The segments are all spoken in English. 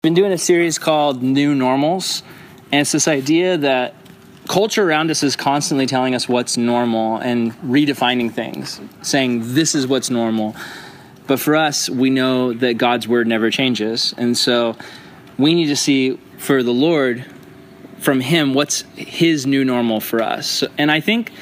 been doing a series called New Normals, and it's this idea that culture around us is constantly telling us what's normal and redefining things, saying this is what's normal. But for us, we know that God's word never changes. And so we need to see for the Lord, from Him, what's His new normal for us. And I think,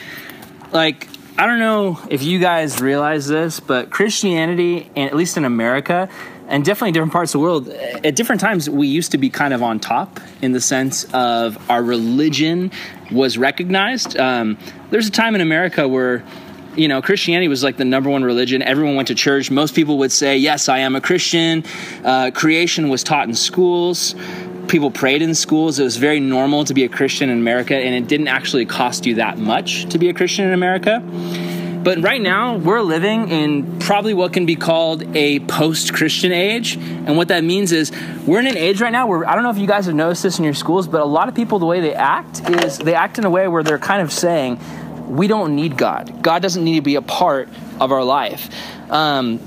like, I don't know if you guys realize this, but Christianity, at least in America, and definitely different parts of the world. At different times we used to be kind of on top in the sense of our religion was recognized. Um, there's a time in america where you know christianity was like the number one religion. Everyone went to church. Most people would say yes i am a christian. Uh, creation was taught in schools. People prayed in schools. It was very normal to be a christian in america and it didn't actually cost you that much to be a christian in america but right now, we're living in probably what can be called a post Christian age. And what that means is we're in an age right now where I don't know if you guys have noticed this in your schools, but a lot of people, the way they act is they act in a way where they're kind of saying, we don't need God. God doesn't need to be a part of our life. Um,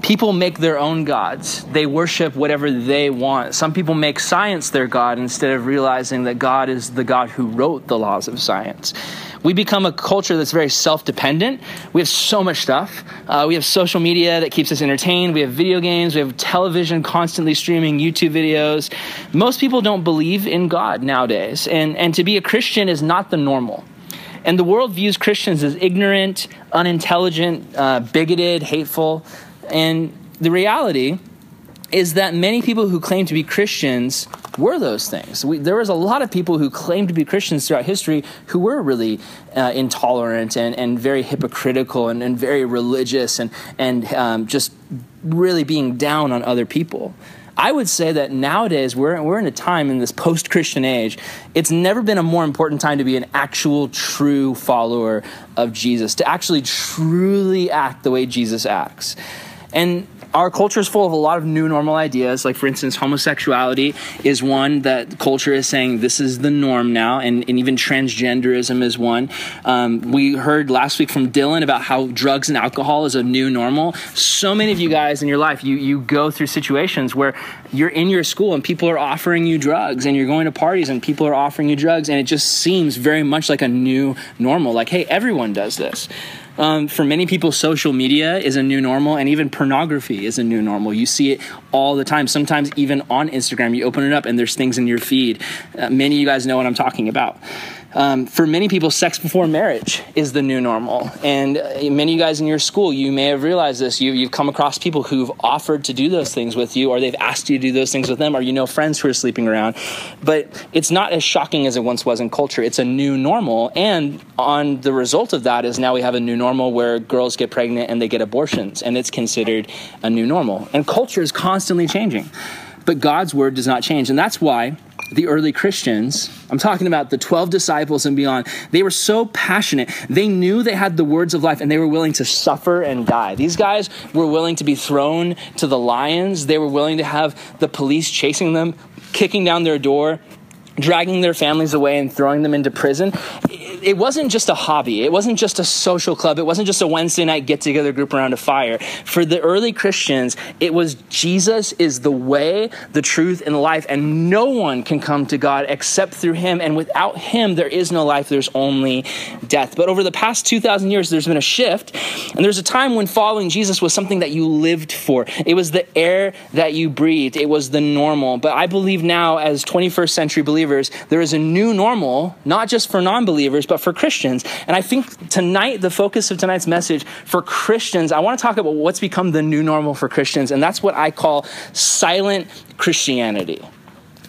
people make their own gods. They worship whatever they want. Some people make science their God instead of realizing that God is the God who wrote the laws of science. We become a culture that's very self dependent. We have so much stuff. Uh, we have social media that keeps us entertained. We have video games. We have television constantly streaming YouTube videos. Most people don't believe in God nowadays. And, and to be a Christian is not the normal. And the world views Christians as ignorant, unintelligent, uh, bigoted, hateful. And the reality is that many people who claim to be Christians were those things. We, there was a lot of people who claimed to be Christians throughout history who were really uh, intolerant and, and very hypocritical and, and very religious and, and um, just really being down on other people. I would say that nowadays we're, we're in a time in this post Christian age, it's never been a more important time to be an actual true follower of Jesus, to actually truly act the way Jesus acts. And our culture is full of a lot of new normal ideas. Like, for instance, homosexuality is one that culture is saying this is the norm now, and, and even transgenderism is one. Um, we heard last week from Dylan about how drugs and alcohol is a new normal. So many of you guys in your life, you, you go through situations where you're in your school and people are offering you drugs, and you're going to parties and people are offering you drugs, and it just seems very much like a new normal. Like, hey, everyone does this. Um, for many people, social media is a new normal, and even pornography is a new normal. You see it all the time. Sometimes, even on Instagram, you open it up and there's things in your feed. Uh, many of you guys know what I'm talking about. Um, for many people, sex before marriage is the new normal. And uh, many of you guys in your school, you may have realized this. You, you've come across people who've offered to do those things with you, or they've asked you to do those things with them, or you know friends who are sleeping around. But it's not as shocking as it once was in culture. It's a new normal. And on the result of that is now we have a new normal where girls get pregnant and they get abortions, and it's considered a new normal. And culture is constantly changing. But God's word does not change. And that's why the early Christians, I'm talking about the 12 disciples and beyond, they were so passionate. They knew they had the words of life and they were willing to suffer and die. These guys were willing to be thrown to the lions. They were willing to have the police chasing them, kicking down their door, dragging their families away and throwing them into prison it wasn't just a hobby. It wasn't just a social club. It wasn't just a Wednesday night get together group around a fire. For the early Christians, it was Jesus is the way, the truth, and the life, and no one can come to God except through him. And without him, there is no life, there's only death. But over the past 2,000 years, there's been a shift, and there's a time when following Jesus was something that you lived for. It was the air that you breathed, it was the normal. But I believe now, as 21st century believers, there is a new normal, not just for non believers, but for Christians. And I think tonight, the focus of tonight's message for Christians, I want to talk about what's become the new normal for Christians. And that's what I call silent Christianity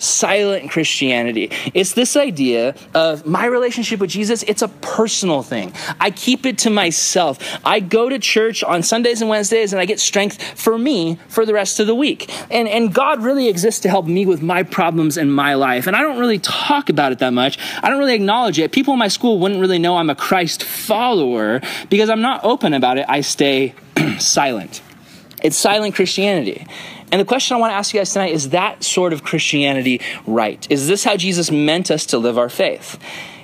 silent Christianity. It's this idea of my relationship with Jesus, it's a personal thing. I keep it to myself. I go to church on Sundays and Wednesdays and I get strength for me for the rest of the week. And, and God really exists to help me with my problems in my life. And I don't really talk about it that much. I don't really acknowledge it. People in my school wouldn't really know I'm a Christ follower because I'm not open about it. I stay silent. It's silent Christianity. And the question I want to ask you guys tonight is that sort of Christianity right? Is this how Jesus meant us to live our faith?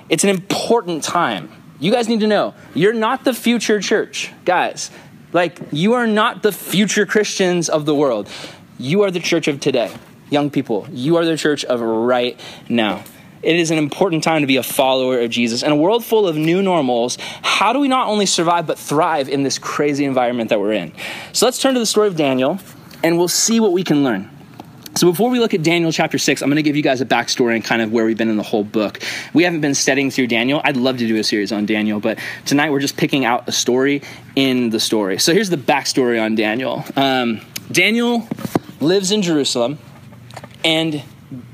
It's an important time. You guys need to know you're not the future church, guys. Like, you are not the future Christians of the world. You are the church of today. young people, you are the church of right now. It is an important time to be a follower of Jesus. In a world full of new normals, how do we not only survive but thrive in this crazy environment that we're in? So let's turn to the story of Daniel and we'll see what we can learn. So before we look at Daniel chapter 6, I'm going to give you guys a backstory and kind of where we've been in the whole book. We haven't been studying through Daniel. I'd love to do a series on Daniel, but tonight we're just picking out a story in the story. So here's the backstory on Daniel. Um, Daniel lives in Jerusalem, and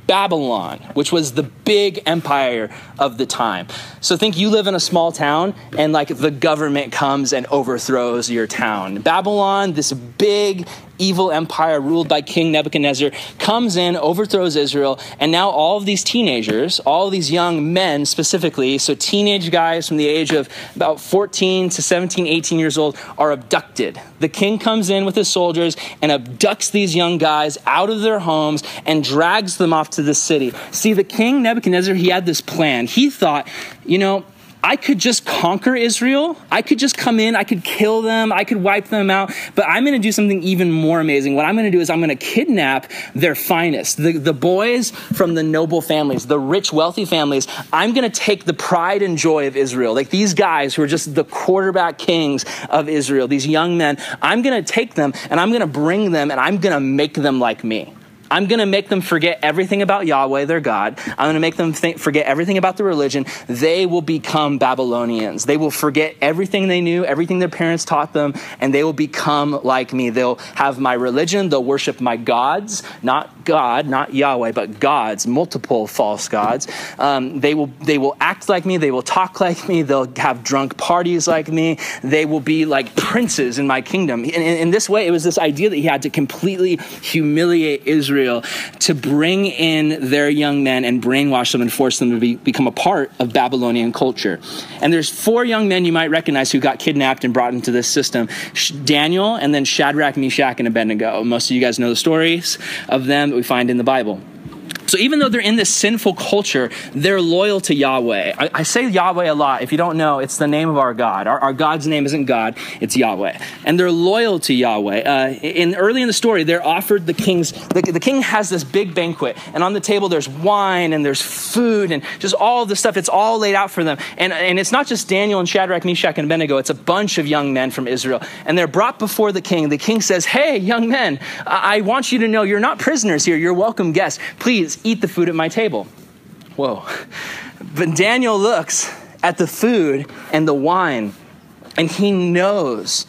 Babylon, which was the big empire of the time. So think you live in a small town and like the government comes and overthrows your town. Babylon, this big evil empire ruled by King Nebuchadnezzar, comes in, overthrows Israel, and now all of these teenagers, all these young men specifically, so teenage guys from the age of about 14 to 17, 18 years old, are abducted. The king comes in with his soldiers and abducts these young guys out of their homes and drags them off to the city. See, the king Nebuchadnezzar, he had this plan. He thought, you know, I could just conquer Israel. I could just come in, I could kill them, I could wipe them out. But I'm going to do something even more amazing. What I'm going to do is I'm going to kidnap their finest, the, the boys from the noble families, the rich, wealthy families. I'm going to take the pride and joy of Israel, like these guys who are just the quarterback kings of Israel, these young men. I'm going to take them and I'm going to bring them and I'm going to make them like me. I'm going to make them forget everything about Yahweh, their God. I'm going to make them think, forget everything about the religion. They will become Babylonians. They will forget everything they knew, everything their parents taught them, and they will become like me. They'll have my religion. They'll worship my gods, not God, not Yahweh, but gods, multiple false gods. Um, they, will, they will act like me. They will talk like me. They'll have drunk parties like me. They will be like princes in my kingdom. In, in, in this way, it was this idea that he had to completely humiliate Israel Israel to bring in their young men and brainwash them and force them to be, become a part of Babylonian culture. And there's four young men you might recognize who got kidnapped and brought into this system Daniel, and then Shadrach, Meshach, and Abednego. Most of you guys know the stories of them that we find in the Bible. So even though they're in this sinful culture, they're loyal to Yahweh. I, I, say Yahweh a lot. If you don't know, it's the name of our God. Our, our God's name isn't God, it's Yahweh. And they're loyal to Yahweh. Uh, in early in the story, they're offered the king's. The, the king has this big banquet, and on the table there's wine and there's food and just all the stuff. It's all laid out for them. And and it's not just Daniel and Shadrach, Meshach, and Abednego. It's a bunch of young men from Israel, and they're brought before the king. The king says, "Hey, young men, I, I want you to know you're not prisoners here. You're welcome guests. Please." Eat the food at my table. Whoa. But Daniel looks at the food and the wine, and he knows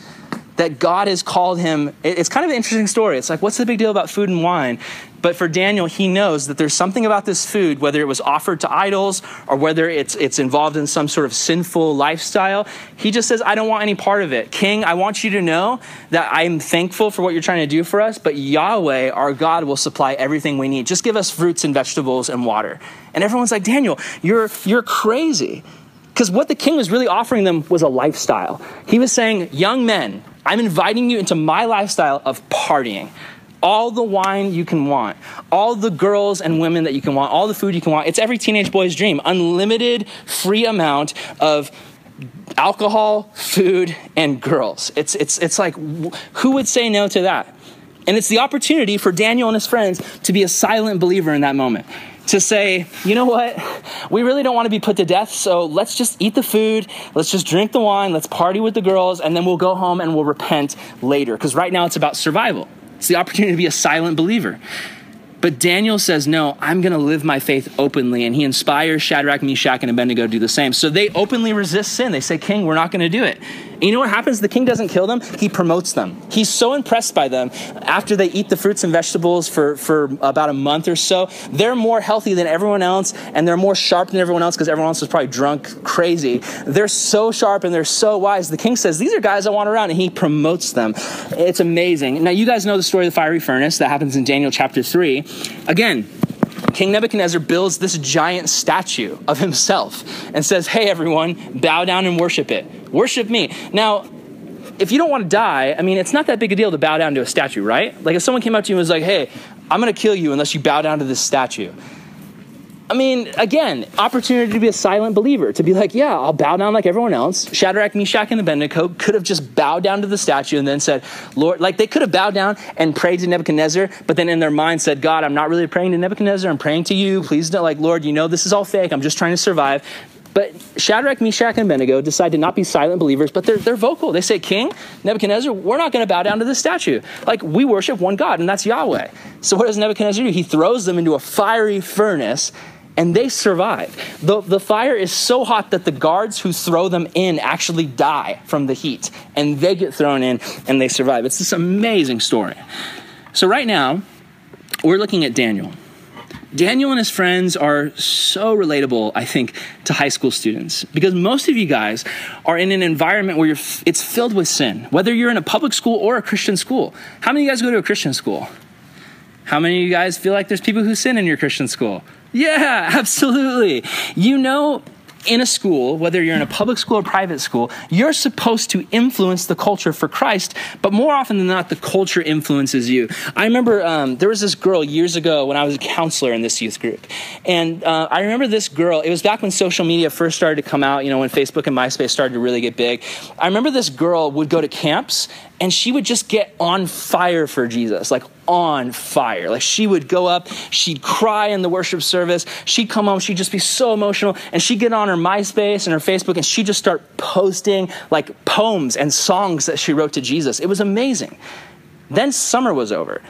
that God has called him. It's kind of an interesting story. It's like, what's the big deal about food and wine? But for Daniel, he knows that there's something about this food, whether it was offered to idols or whether it's, it's involved in some sort of sinful lifestyle. He just says, I don't want any part of it. King, I want you to know that I'm thankful for what you're trying to do for us, but Yahweh, our God, will supply everything we need. Just give us fruits and vegetables and water. And everyone's like, Daniel, you're, you're crazy. Because what the king was really offering them was a lifestyle. He was saying, Young men, I'm inviting you into my lifestyle of partying all the wine you can want, all the girls and women that you can want, all the food you can want. It's every teenage boy's dream. Unlimited, free amount of alcohol, food, and girls. It's, it's, it's like, who would say no to that? And it's the opportunity for Daniel and his friends to be a silent believer in that moment. To say, you know what? We really don't want to be put to death, so let's just eat the food, let's just drink the wine, let's party with the girls, and then we'll go home and we'll repent later. Because right now it's about survival. It's the opportunity to be a silent believer. But Daniel says, No, I'm going to live my faith openly. And he inspires Shadrach, Meshach, and Abednego to do the same. So they openly resist sin. They say, King, we're not going to do it. And you know what happens? The king doesn't kill them, he promotes them. He's so impressed by them. After they eat the fruits and vegetables for, for about a month or so, they're more healthy than everyone else, and they're more sharp than everyone else because everyone else was probably drunk crazy. They're so sharp and they're so wise. The king says, These are guys I want around, and he promotes them. It's amazing. Now, you guys know the story of the fiery furnace that happens in Daniel chapter 3. Again, King Nebuchadnezzar builds this giant statue of himself and says, Hey, everyone, bow down and worship it. Worship me. Now, if you don't want to die, I mean, it's not that big a deal to bow down to a statue, right? Like if someone came up to you and was like, Hey, I'm going to kill you unless you bow down to this statue. I mean, again, opportunity to be a silent believer, to be like, yeah, I'll bow down like everyone else. Shadrach, Meshach, and Abednego could have just bowed down to the statue and then said, Lord, like they could have bowed down and prayed to Nebuchadnezzar, but then in their mind said, God, I'm not really praying to Nebuchadnezzar, I'm praying to you. Please don't, like, Lord, you know this is all fake, I'm just trying to survive. But Shadrach, Meshach, and Abednego decide to not be silent believers, but they're, they're vocal. They say, King, Nebuchadnezzar, we're not going to bow down to this statue. Like, we worship one God, and that's Yahweh. So what does Nebuchadnezzar do? He throws them into a fiery furnace and they survive. The, the fire is so hot that the guards who throw them in actually die from the heat, and they get thrown in and they survive. It's this amazing story. So, right now, we're looking at Daniel. Daniel and his friends are so relatable, I think, to high school students because most of you guys are in an environment where it's filled with sin, whether you're in a public school or a Christian school. How many of you guys go to a Christian school? How many of you guys feel like there's people who sin in your Christian school? Yeah, absolutely. You know, in a school, whether you're in a public school or private school, you're supposed to influence the culture for Christ, but more often than not, the culture influences you. I remember um, there was this girl years ago when I was a counselor in this youth group. And uh, I remember this girl, it was back when social media first started to come out, you know, when Facebook and MySpace started to really get big. I remember this girl would go to camps and she would just get on fire for Jesus, like on fire. Like she would go up, she'd cry in the worship service, she'd come home, she'd just be so emotional, and she'd get on her MySpace and her Facebook and she'd just start posting like poems and songs that she wrote to Jesus. It was amazing. Then summer was over.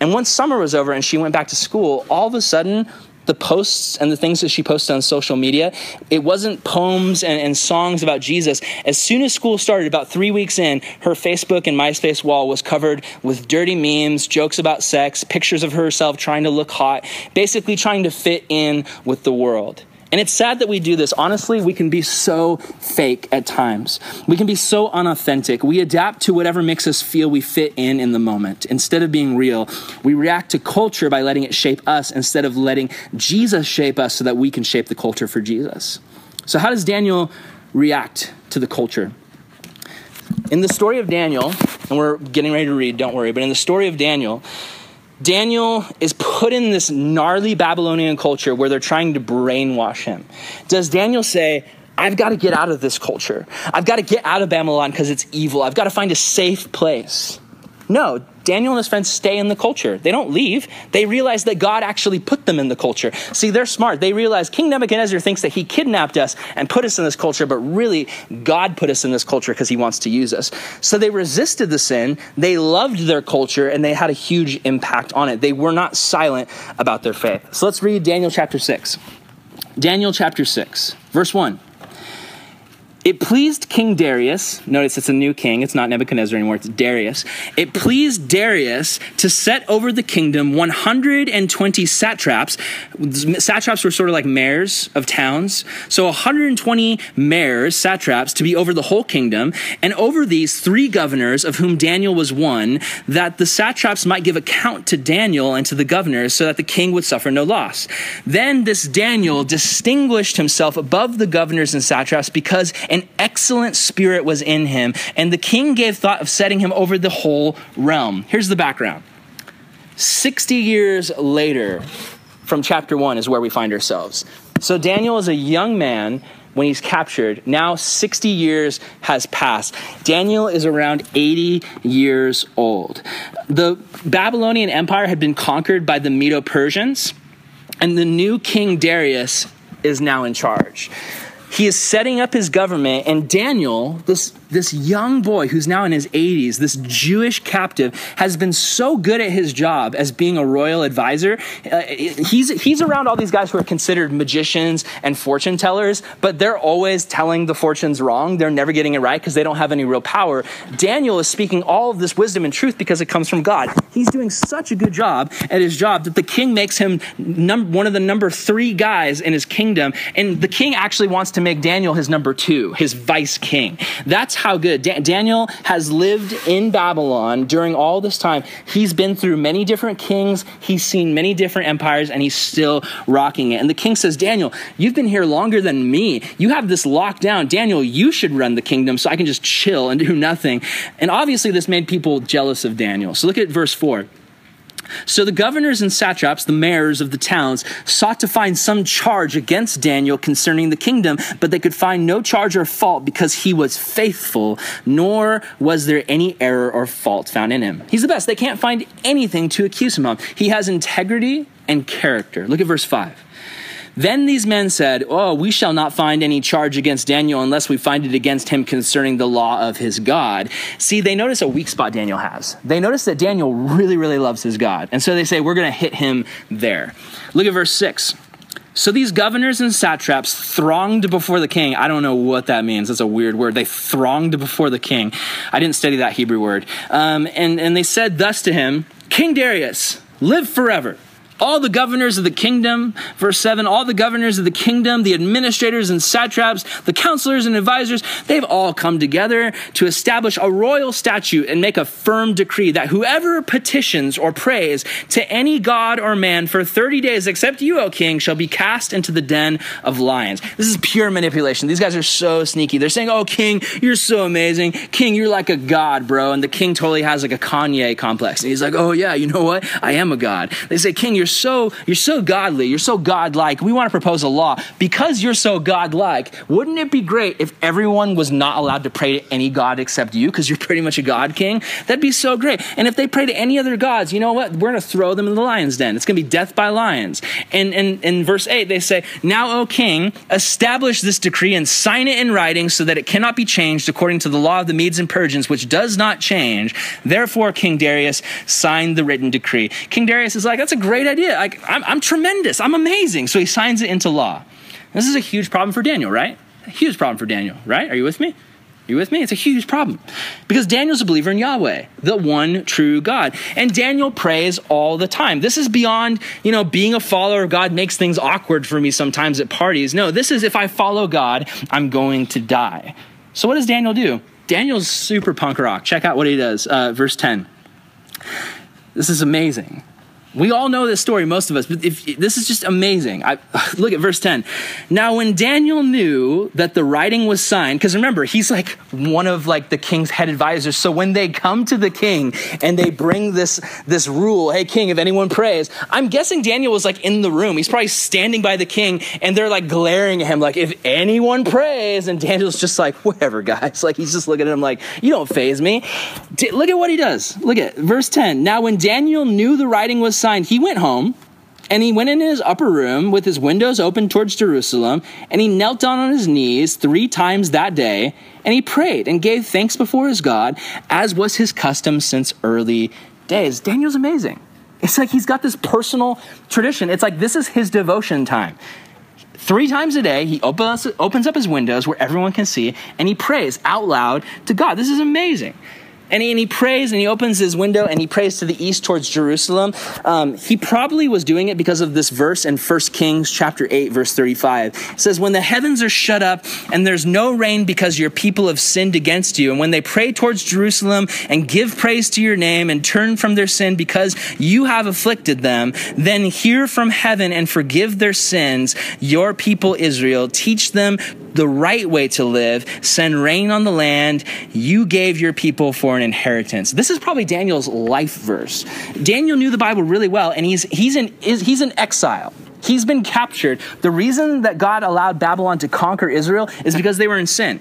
And once summer was over and she went back to school, all of a sudden, the posts and the things that she posted on social media, it wasn't poems and, and, songs about Jesus. As soon as school started, about three weeks in, her Facebook and MySpace wall was covered with dirty memes, jokes about sex, pictures of herself trying to look hot, basically trying to fit in with the world. And it's sad that we do this. Honestly, we can be so fake at times. We can be so unauthentic. We adapt to whatever makes us feel we fit in in the moment. Instead of being real, we react to culture by letting it shape us instead of letting Jesus shape us so that we can shape the culture for Jesus. So, how does Daniel react to the culture? In the story of Daniel, and we're getting ready to read, don't worry, but in the story of Daniel, Daniel is put in this gnarly Babylonian culture where they're trying to brainwash him. Does Daniel say, I've got to get out of this culture? I've got to get out of Babylon because it's evil. I've got to find a safe place. No, Daniel and his friends stay in the culture. They don't leave. They realize that God actually put them in the culture. See, they're smart. They realize King Nebuchadnezzar thinks that he kidnapped us and put us in this culture, but really, God put us in this culture because he wants to use us. So they resisted the sin. They loved their culture and they had a huge impact on it. They were not silent about their faith. So let's read Daniel chapter 6. Daniel chapter 6, verse 1. It pleased King Darius, notice it's a new king, it's not Nebuchadnezzar anymore, it's Darius. It pleased Darius to set over the kingdom 120 satraps. Satraps were sort of like mayors of towns. So 120 mayors, satraps, to be over the whole kingdom, and over these three governors, of whom Daniel was one, that the satraps might give account to Daniel and to the governors, so that the king would suffer no loss. Then this Daniel distinguished himself above the governors and satraps because excellent spirit was in him, and the king gave thought of setting him over the whole realm. Here's the background 60 years later, from chapter 1 is where we find ourselves. So Daniel is a young man when he's captured. Now 60 years has passed. Daniel is around 80 years old. The Babylonian Empire had been conquered by the Medo Persians, and the new king Darius is now in charge he is setting up his government, and Daniel, this, this young boy who's now in his 80s, this Jewish captive, has been so good at his job as being a royal advisor. Uh, he's, he's around all these guys who are considered magicians and fortune tellers, but they're always telling the fortunes wrong. They're never getting it right because they don't have any real power. Daniel is speaking all of this wisdom and truth because it comes from God. He's doing such a good job at his job that the king makes him num- one of the number three guys in his kingdom, and the king actually wants to make Daniel his number two, his vice king. That's how good. Da- Daniel has lived in Babylon during all this time. He's been through many different kings, he's seen many different empires, and he's still rocking it. And the king says, Daniel, you've been here longer than me. You have this locked down. Daniel, you should run the kingdom so I can just chill and do nothing. And obviously, this made people jealous of Daniel. So look at verse 4. So the governors and satraps, the mayors of the towns, sought to find some charge against Daniel concerning the kingdom, but they could find no charge or fault because he was faithful, nor was there any error or fault found in him. He's the best. They can't find anything to accuse him of. He has integrity and character. Look at verse 5. Then these men said, Oh, we shall not find any charge against Daniel unless we find it against him concerning the law of his God. See, they notice a weak spot Daniel has. They notice that Daniel really, really loves his God. And so they say, We're going to hit him there. Look at verse 6. So these governors and satraps thronged before the king. I don't know what that means. That's a weird word. They thronged before the king. I didn't study that Hebrew word. Um, and, and they said thus to him King Darius, live forever all the governors of the kingdom, verse 7, all the governors of the kingdom, the administrators and satraps, the counselors and advisors, they've all come together to establish a royal statute and make a firm decree that whoever petitions or prays to any god or man for 30 days except you, O king, shall be cast into the den of lions. This is pure manipulation. These guys are so sneaky. They're saying, Oh, king, you're so amazing. King, you're like a god, bro. And the king totally has like a Kanye complex. And he's like, Oh, yeah, you know what? I am a god. They say, King, you're so you're so godly, you're so godlike. We want to propose a law because you're so godlike. Wouldn't it be great if everyone was not allowed to pray to any god except you because you're pretty much a god king? That'd be so great. And if they pray to any other gods, you know what? We're going to throw them in the lion's den. It's going to be death by lions. And in verse 8 they say, "Now, O king, establish this decree and sign it in writing so that it cannot be changed according to the law of the Medes and Persians, which does not change." Therefore, King Darius signed the written decree. King Darius is like, "That's a great idea." Idea. Like, I'm, I'm tremendous. I'm amazing. So he signs it into law. This is a huge problem for Daniel, right? A huge problem for Daniel, right? Are you with me? Are you with me? It's a huge problem. Because Daniel's a believer in Yahweh, the one true God. And Daniel prays all the time. This is beyond, you know, being a follower of God makes things awkward for me sometimes at parties. No, this is if I follow God, I'm going to die. So what does Daniel do? Daniel's super punk rock. Check out what he does. Uh, verse 10. This is amazing. We all know this story, most of us, but if, this is just amazing. I, look at verse 10. Now, when Daniel knew that the writing was signed, because remember, he's like one of like the king's head advisors. So when they come to the king and they bring this, this rule, hey, king, if anyone prays, I'm guessing Daniel was like in the room. He's probably standing by the king and they're like glaring at him, like, if anyone prays. And Daniel's just like, whatever, guys. Like, he's just looking at him like, you don't faze me. D- look at what he does. Look at verse 10. Now, when Daniel knew the writing was signed, he went home and he went in his upper room with his windows open towards Jerusalem, and he knelt down on his knees three times that day, and he prayed and gave thanks before his God, as was his custom since early days. Daniel's amazing. It's like he's got this personal tradition. It's like this is his devotion time. Three times a day, he opens, opens up his windows where everyone can see, and he prays out loud to God. This is amazing and he, and he, prays and he opens his window and he prays to the east towards Jerusalem. Um, he probably was doing it because of this verse in 1 Kings chapter 8, verse 35. It says, When the heavens are shut up and there's no rain because your people have sinned against you, and when they pray towards Jerusalem and give praise to your name and turn from their sin because you have afflicted them, then hear from heaven and forgive their sins, your people Israel. Teach them the right way to live, send rain on the land you gave your people for an inheritance. This is probably Daniel's life verse. Daniel knew the Bible really well, and he's, he's, in, he's in exile. He's been captured. The reason that God allowed Babylon to conquer Israel is because they were in sin.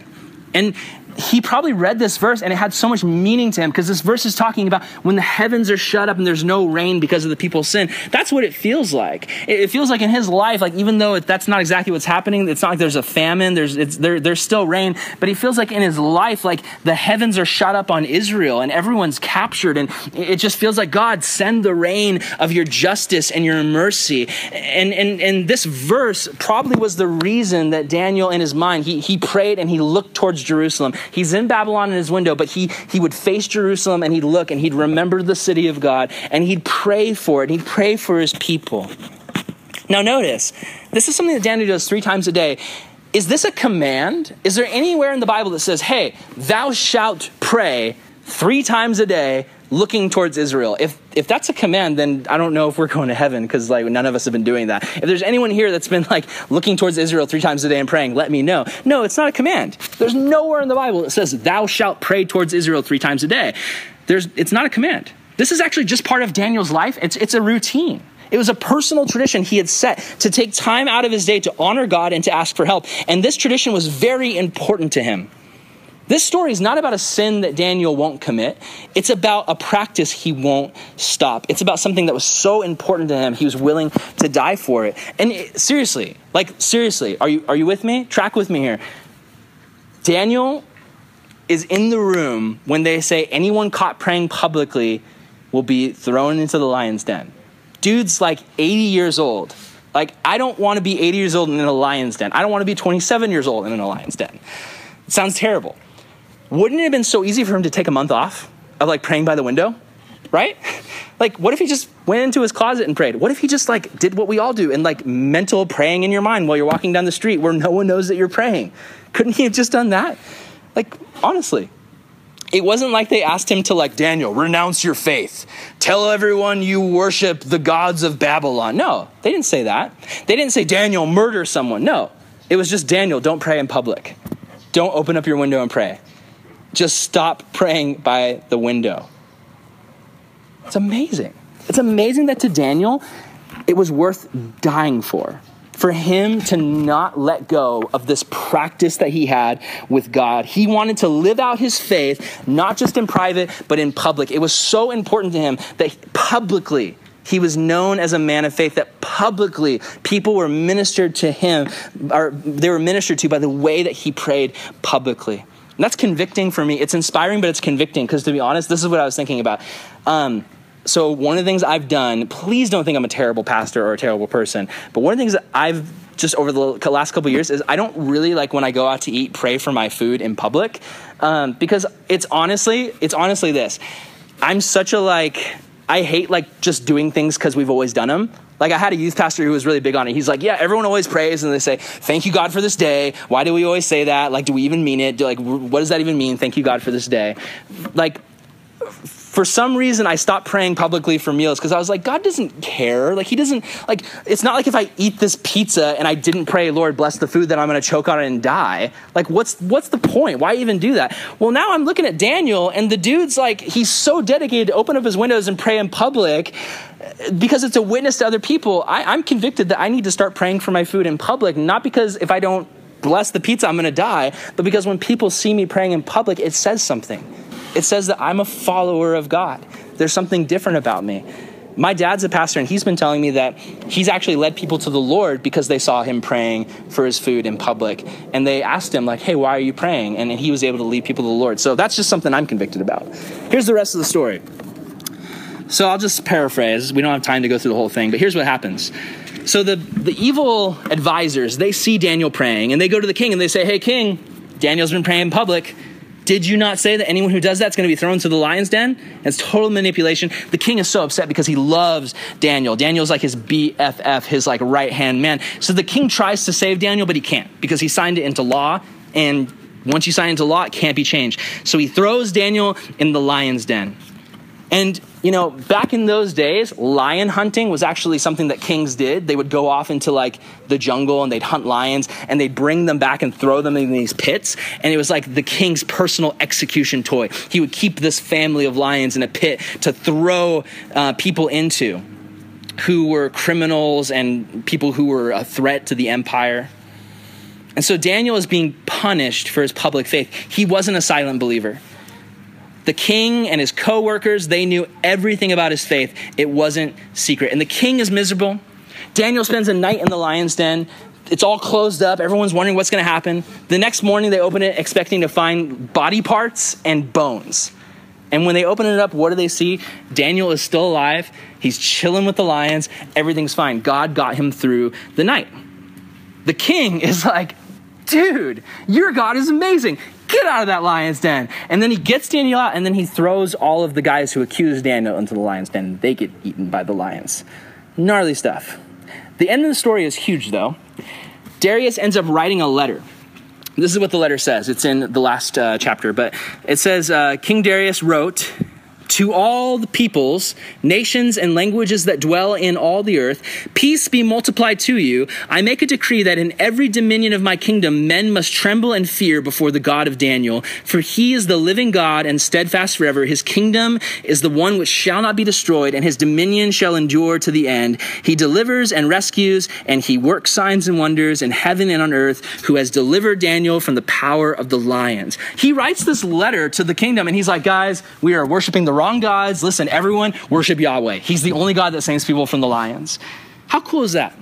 And he probably read this verse and it had so much meaning to him because this verse is talking about when the heavens are shut up and there's no rain because of the people's sin. That's what it feels like. It feels like in his life, like even though that's not exactly what's happening, it's not like there's a famine, there's, there, there's still rain, but he feels like in his life, like the heavens are shut up on Israel and everyone's captured. And it just feels like, God, send the rain of your justice and your mercy. And, and, and this verse probably was the reason that Daniel in his mind, he, he prayed and he looked towards Jerusalem. He's in Babylon in his window, but he, he would face Jerusalem and he'd look and he'd remember the city of God and he'd pray for it. And he'd pray for his people. Now, notice, this is something that Daniel does three times a day. Is this a command? Is there anywhere in the Bible that says, hey, thou shalt pray three times a day looking towards Israel. If if that's a command, then I don't know if we're going to heaven because like none of us have been doing that. If there's anyone here that's been like looking towards Israel three times a day and praying, let me know. No, it's not a command. There's nowhere in the Bible that says thou shalt pray towards Israel three times a day. There's it's not a command. This is actually just part of Daniel's life. It's, it's a routine. It was a personal tradition he had set to take time out of his day to honor God and to ask for help. And this tradition was very important to him. This story is not about a sin that Daniel won't commit. It's about a practice he won't stop. It's about something that was so important to him, he was willing to die for it. And it, seriously, like seriously, are you are you with me? Track with me here. Daniel is in the room when they say anyone caught praying publicly will be thrown into the lion's den. Dude's like 80 years old. Like, I don't want to be 80 years old in a lion's den. I don't want to be 27 years old in a lion's den. It sounds terrible. Wouldn't it have been so easy for him to take a month off of like praying by the window? Right? Like, what if he just went into his closet and prayed? What if he just like did what we all do and like mental praying in your mind while you're walking down the street where no one knows that you're praying? Couldn't he have just done that? Like, honestly, it wasn't like they asked him to like daniel renounce your faith tell everyone you worship the gods of babylon no they didn't say that they didn't say daniel murder someone no it was just daniel don't pray in public don't open up your window and pray just stop praying by the window it's amazing it's amazing that to daniel it was worth dying for for him to not let go of this practice that he had with God. He wanted to live out his faith, not just in private, but in public. It was so important to him that publicly, he was known as a man of faith that publicly people were ministered to him or they were ministered to by the way that he prayed publicly and that's convicting for me. It's inspiring but it's convicting because to be honest this is what i was thinking about. Um, so one of the things I've done, please don't think I'm a terrible pastor or a terrible person, but one of the things that I've just over the last couple years is I don't really like when I go out to eat pray for my food in public um, because it's honestly it's honestly this. I'm such a like I hate like just doing things because we've always done them. Like I had a youth pastor who was really big on it. He's like, yeah, everyone always prays and they say, "Thank you God for this day." Why do we always say that? Like, do we even mean it? Do, like, what does that even mean? Thank you God for this day. Like, for some reason I stopped praying publicly for meals because I was like, God doesn't care. Like, He doesn't, like, it's not like if I eat this pizza and I didn't pray, Lord, bless the food, that I'm going to choke on it and die. Like, what's, what's the point? Why even do that? Well, now I'm looking at Daniel and the dude's like, he's so dedicated to open up his windows and pray in public eh, because it's a witness to other people. I, I'm convicted that I need to start praying for my food in public, not because if I don't bless the pizza, I'm going to die, but because when people see me praying in public, it says something. It says that I'm a follower of God. There's something different about me. My dad's a pastor, and he's been telling me that he's actually led people to the Lord because they saw him praying for his food in public. And they asked him, like, hey, why are you praying? And he was able to lead people to the Lord. So that's just something I'm convicted about. Here's the rest of the story. So I'll just paraphrase. We don't have time to go through the whole thing, but here's what happens. So the, the evil advisors, they see Daniel praying, and they go to the king and they say, hey, king, Daniel's been praying in public. Did you not say that anyone who does that is going to be thrown to the lion's den? It's total manipulation. The king is so upset because he loves Daniel. Daniel's like his BFF, his like right hand man. So the king tries to save Daniel, but he can't because he signed it into law. And once you sign into law, it can't be changed. So he throws Daniel in the lion's den. And, you know, back in those days, lion hunting was actually something that kings did. They would go off into like the jungle and they'd hunt lions and they'd bring them back and throw them in these pits. And it was like the king's personal execution toy. He would keep this family of lions in a pit to throw uh, people into who were criminals and people who were a threat to the empire. And so Daniel is being punished for his public faith. He wasn't a silent believer. The king and his co-workers, they knew everything about his faith. It wasn't secret. And the king is miserable. Daniel spends a night in the lion's den. It's all closed up. Everyone's wondering what's going to happen. The next morning, they open it expecting to find body parts and bones. And when they open it up, what do they see? Daniel is still alive. He's chilling with the lions. Everything's fine. God got him through the night. The king is like, dude, your God is amazing get out of that lion's den. And then he gets Daniel out, and then he throws all of the guys who accuse Daniel into the lion's den. They get eaten by the lions. Gnarly stuff. The end of the story is huge, though. Darius ends up writing a letter. This is what the letter says. It's in the last uh, chapter, but it says uh, King Darius wrote to all the peoples, nations, and languages that dwell in all the earth, peace be multiplied to you. I make a decree that in every dominion of my kingdom, men must tremble and fear before the God of Daniel. For he is the living God and steadfast forever. His kingdom is the one which shall not be destroyed, and his dominion shall endure to the end. He delivers and rescues, and he works signs and wonders in heaven and on earth, who has delivered Daniel from the power of the lions. He writes this letter to the kingdom, and he's like, guys, we are worshiping the wrong gods. Listen, everyone, worship Yahweh. He's the only God that saves people from the lions. How cool is that?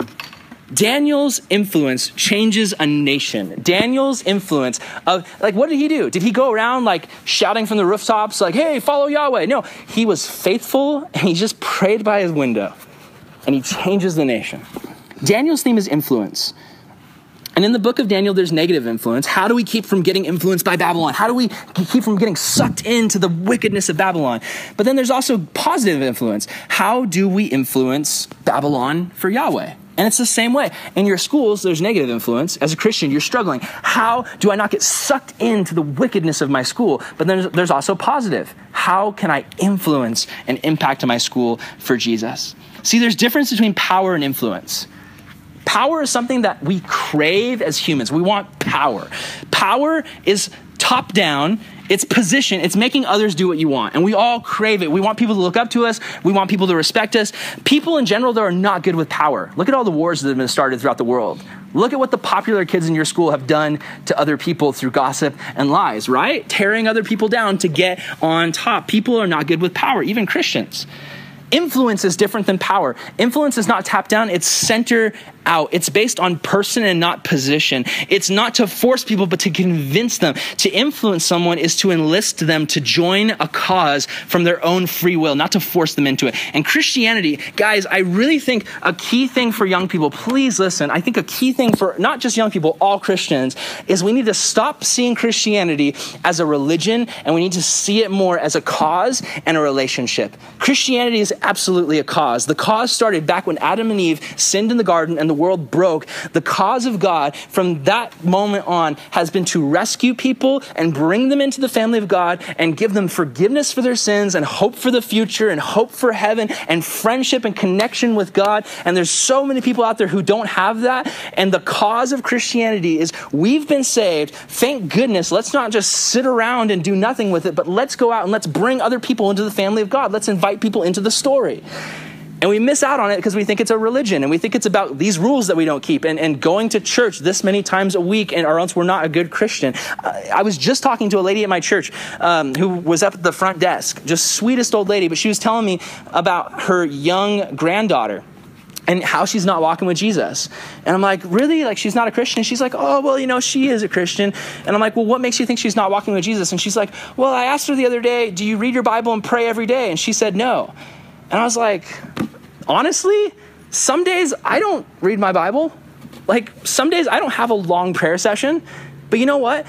Daniel's influence changes a nation. Daniel's influence of, like, what did he do? Did he go around, like, shouting from the rooftops, like, hey, follow Yahweh? No, he was faithful and he just prayed by his window and he changes the nation. Daniel's theme is influence. And in the book of Daniel, there's negative influence. How do we keep from getting influenced by Babylon? How do we keep from getting sucked into the wickedness of Babylon? But then there's also positive influence. How do we influence Babylon for Yahweh? And it's the same way. In your schools, there's negative influence. As a Christian, you're struggling. How do I not get sucked into the wickedness of my school? But then there's also positive. How can I influence and impact my school for Jesus? See, there's difference between power and influence. Power is something that we crave as humans. We want power. Power is top down, it's position, it's making others do what you want. And we all crave it. We want people to look up to us, we want people to respect us. People in general, though, are not good with power. Look at all the wars that have been started throughout the world. Look at what the popular kids in your school have done to other people through gossip and lies, right? Tearing other people down to get on top. People are not good with power, even Christians. Influence is different than power. Influence is not top down, it's center out. It's based on person and not position. It's not to force people, but to convince them. To influence someone is to enlist them to join a cause from their own free will, not to force them into it. And Christianity, guys, I really think a key thing for young people, please listen, I think a key thing for not just young people, all Christians, is we need to stop seeing Christianity as a religion and we need to see it more as a cause and a relationship. Christianity is absolutely a cause. The cause started back when Adam and Eve sinned in the garden and the world broke. The cause of God from that moment on has been to rescue people and bring them into the family of God and give them forgiveness for their sins and hope for the future and hope for heaven and friendship and connection with God. And there's so many people out there who don't have that. And the cause of Christianity is we've been saved. Thank goodness. Let's not just sit around and do nothing with it, but let's go out and let's bring other people into the family of God. Let's invite people into the story. And we miss out on it because we think it's a religion and we think it's about these rules that we don't keep and, and going to church this many times a week and or else we're not a good Christian. I, I was just talking to a lady at my church um, who was up at the front desk, just sweetest old lady, but she was telling me about her young granddaughter and how she's not walking with Jesus. And I'm like, really? Like, she's not a Christian? she's like, oh, well, you know, she is a Christian. And I'm like, well, what makes you think she's not walking with Jesus? And she's like, well, I asked her the other day, do you read your Bible and pray every day? And she said, no. And I was like, honestly, some days I don't read my Bible. Like, some days I don't have a long prayer session. But you know what?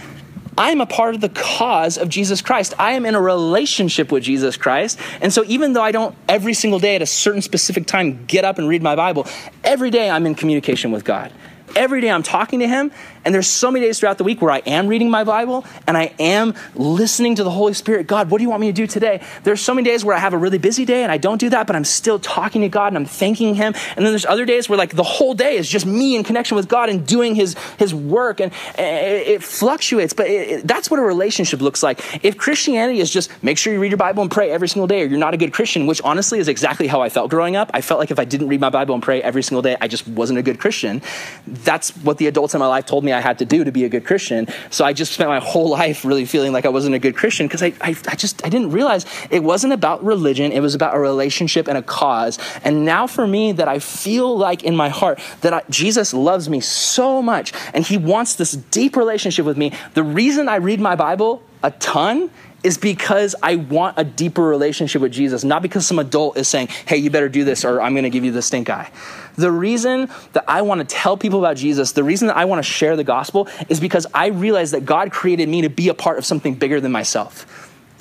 I am a part of the cause of Jesus Christ. I am in a relationship with Jesus Christ. And so, even though I don't every single day at a certain specific time get up and read my Bible, every day I'm in communication with God. Every day I'm talking to Him, and there's so many days throughout the week where I am reading my Bible and I am listening to the Holy Spirit. God, what do you want me to do today? There's so many days where I have a really busy day and I don't do that, but I'm still talking to God and I'm thanking Him. And then there's other days where like the whole day is just me in connection with God and doing His His work, and it, it fluctuates. But it, it, that's what a relationship looks like. If Christianity is just make sure you read your Bible and pray every single day, or you're not a good Christian, which honestly is exactly how I felt growing up. I felt like if I didn't read my Bible and pray every single day, I just wasn't a good Christian. That's what the adults in my life told me I had to do to be a good Christian. So I just spent my whole life really feeling like I wasn't a good Christian because I, I, I, just I didn't realize it wasn't about religion. It was about a relationship and a cause. And now for me that I feel like in my heart that I, Jesus loves me so much and he wants this deep relationship with me. The reason I read my Bible a ton is because I want a deeper relationship with Jesus, not because some adult is saying, hey, you better do this or I'm going to give you the stink eye. The reason that I want to tell people about Jesus, the reason that I want to share the gospel is because I realize that God created me to be a part of something bigger than myself